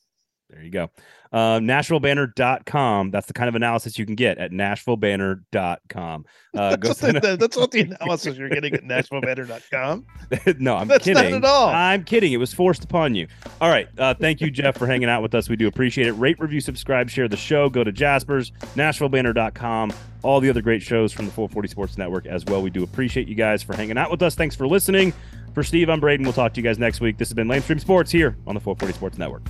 There you go. Uh, NashvilleBanner.com. That's the kind of analysis you can get at NashvilleBanner.com. Uh, that's, not the, that's not the analysis you're getting at NashvilleBanner.com. no, I'm That's not at all. I'm kidding. It was forced upon you. All right. Uh, thank you, Jeff, for hanging out with us. We do appreciate it. Rate, review, subscribe, share the show. Go to Jaspers, NashvilleBanner.com, all the other great shows from the 440 Sports Network as well. We do appreciate you guys for hanging out with us. Thanks for listening. For Steve, I'm Braden. We'll talk to you guys next week. This has been Lamestream Sports here on the 440 Sports Network.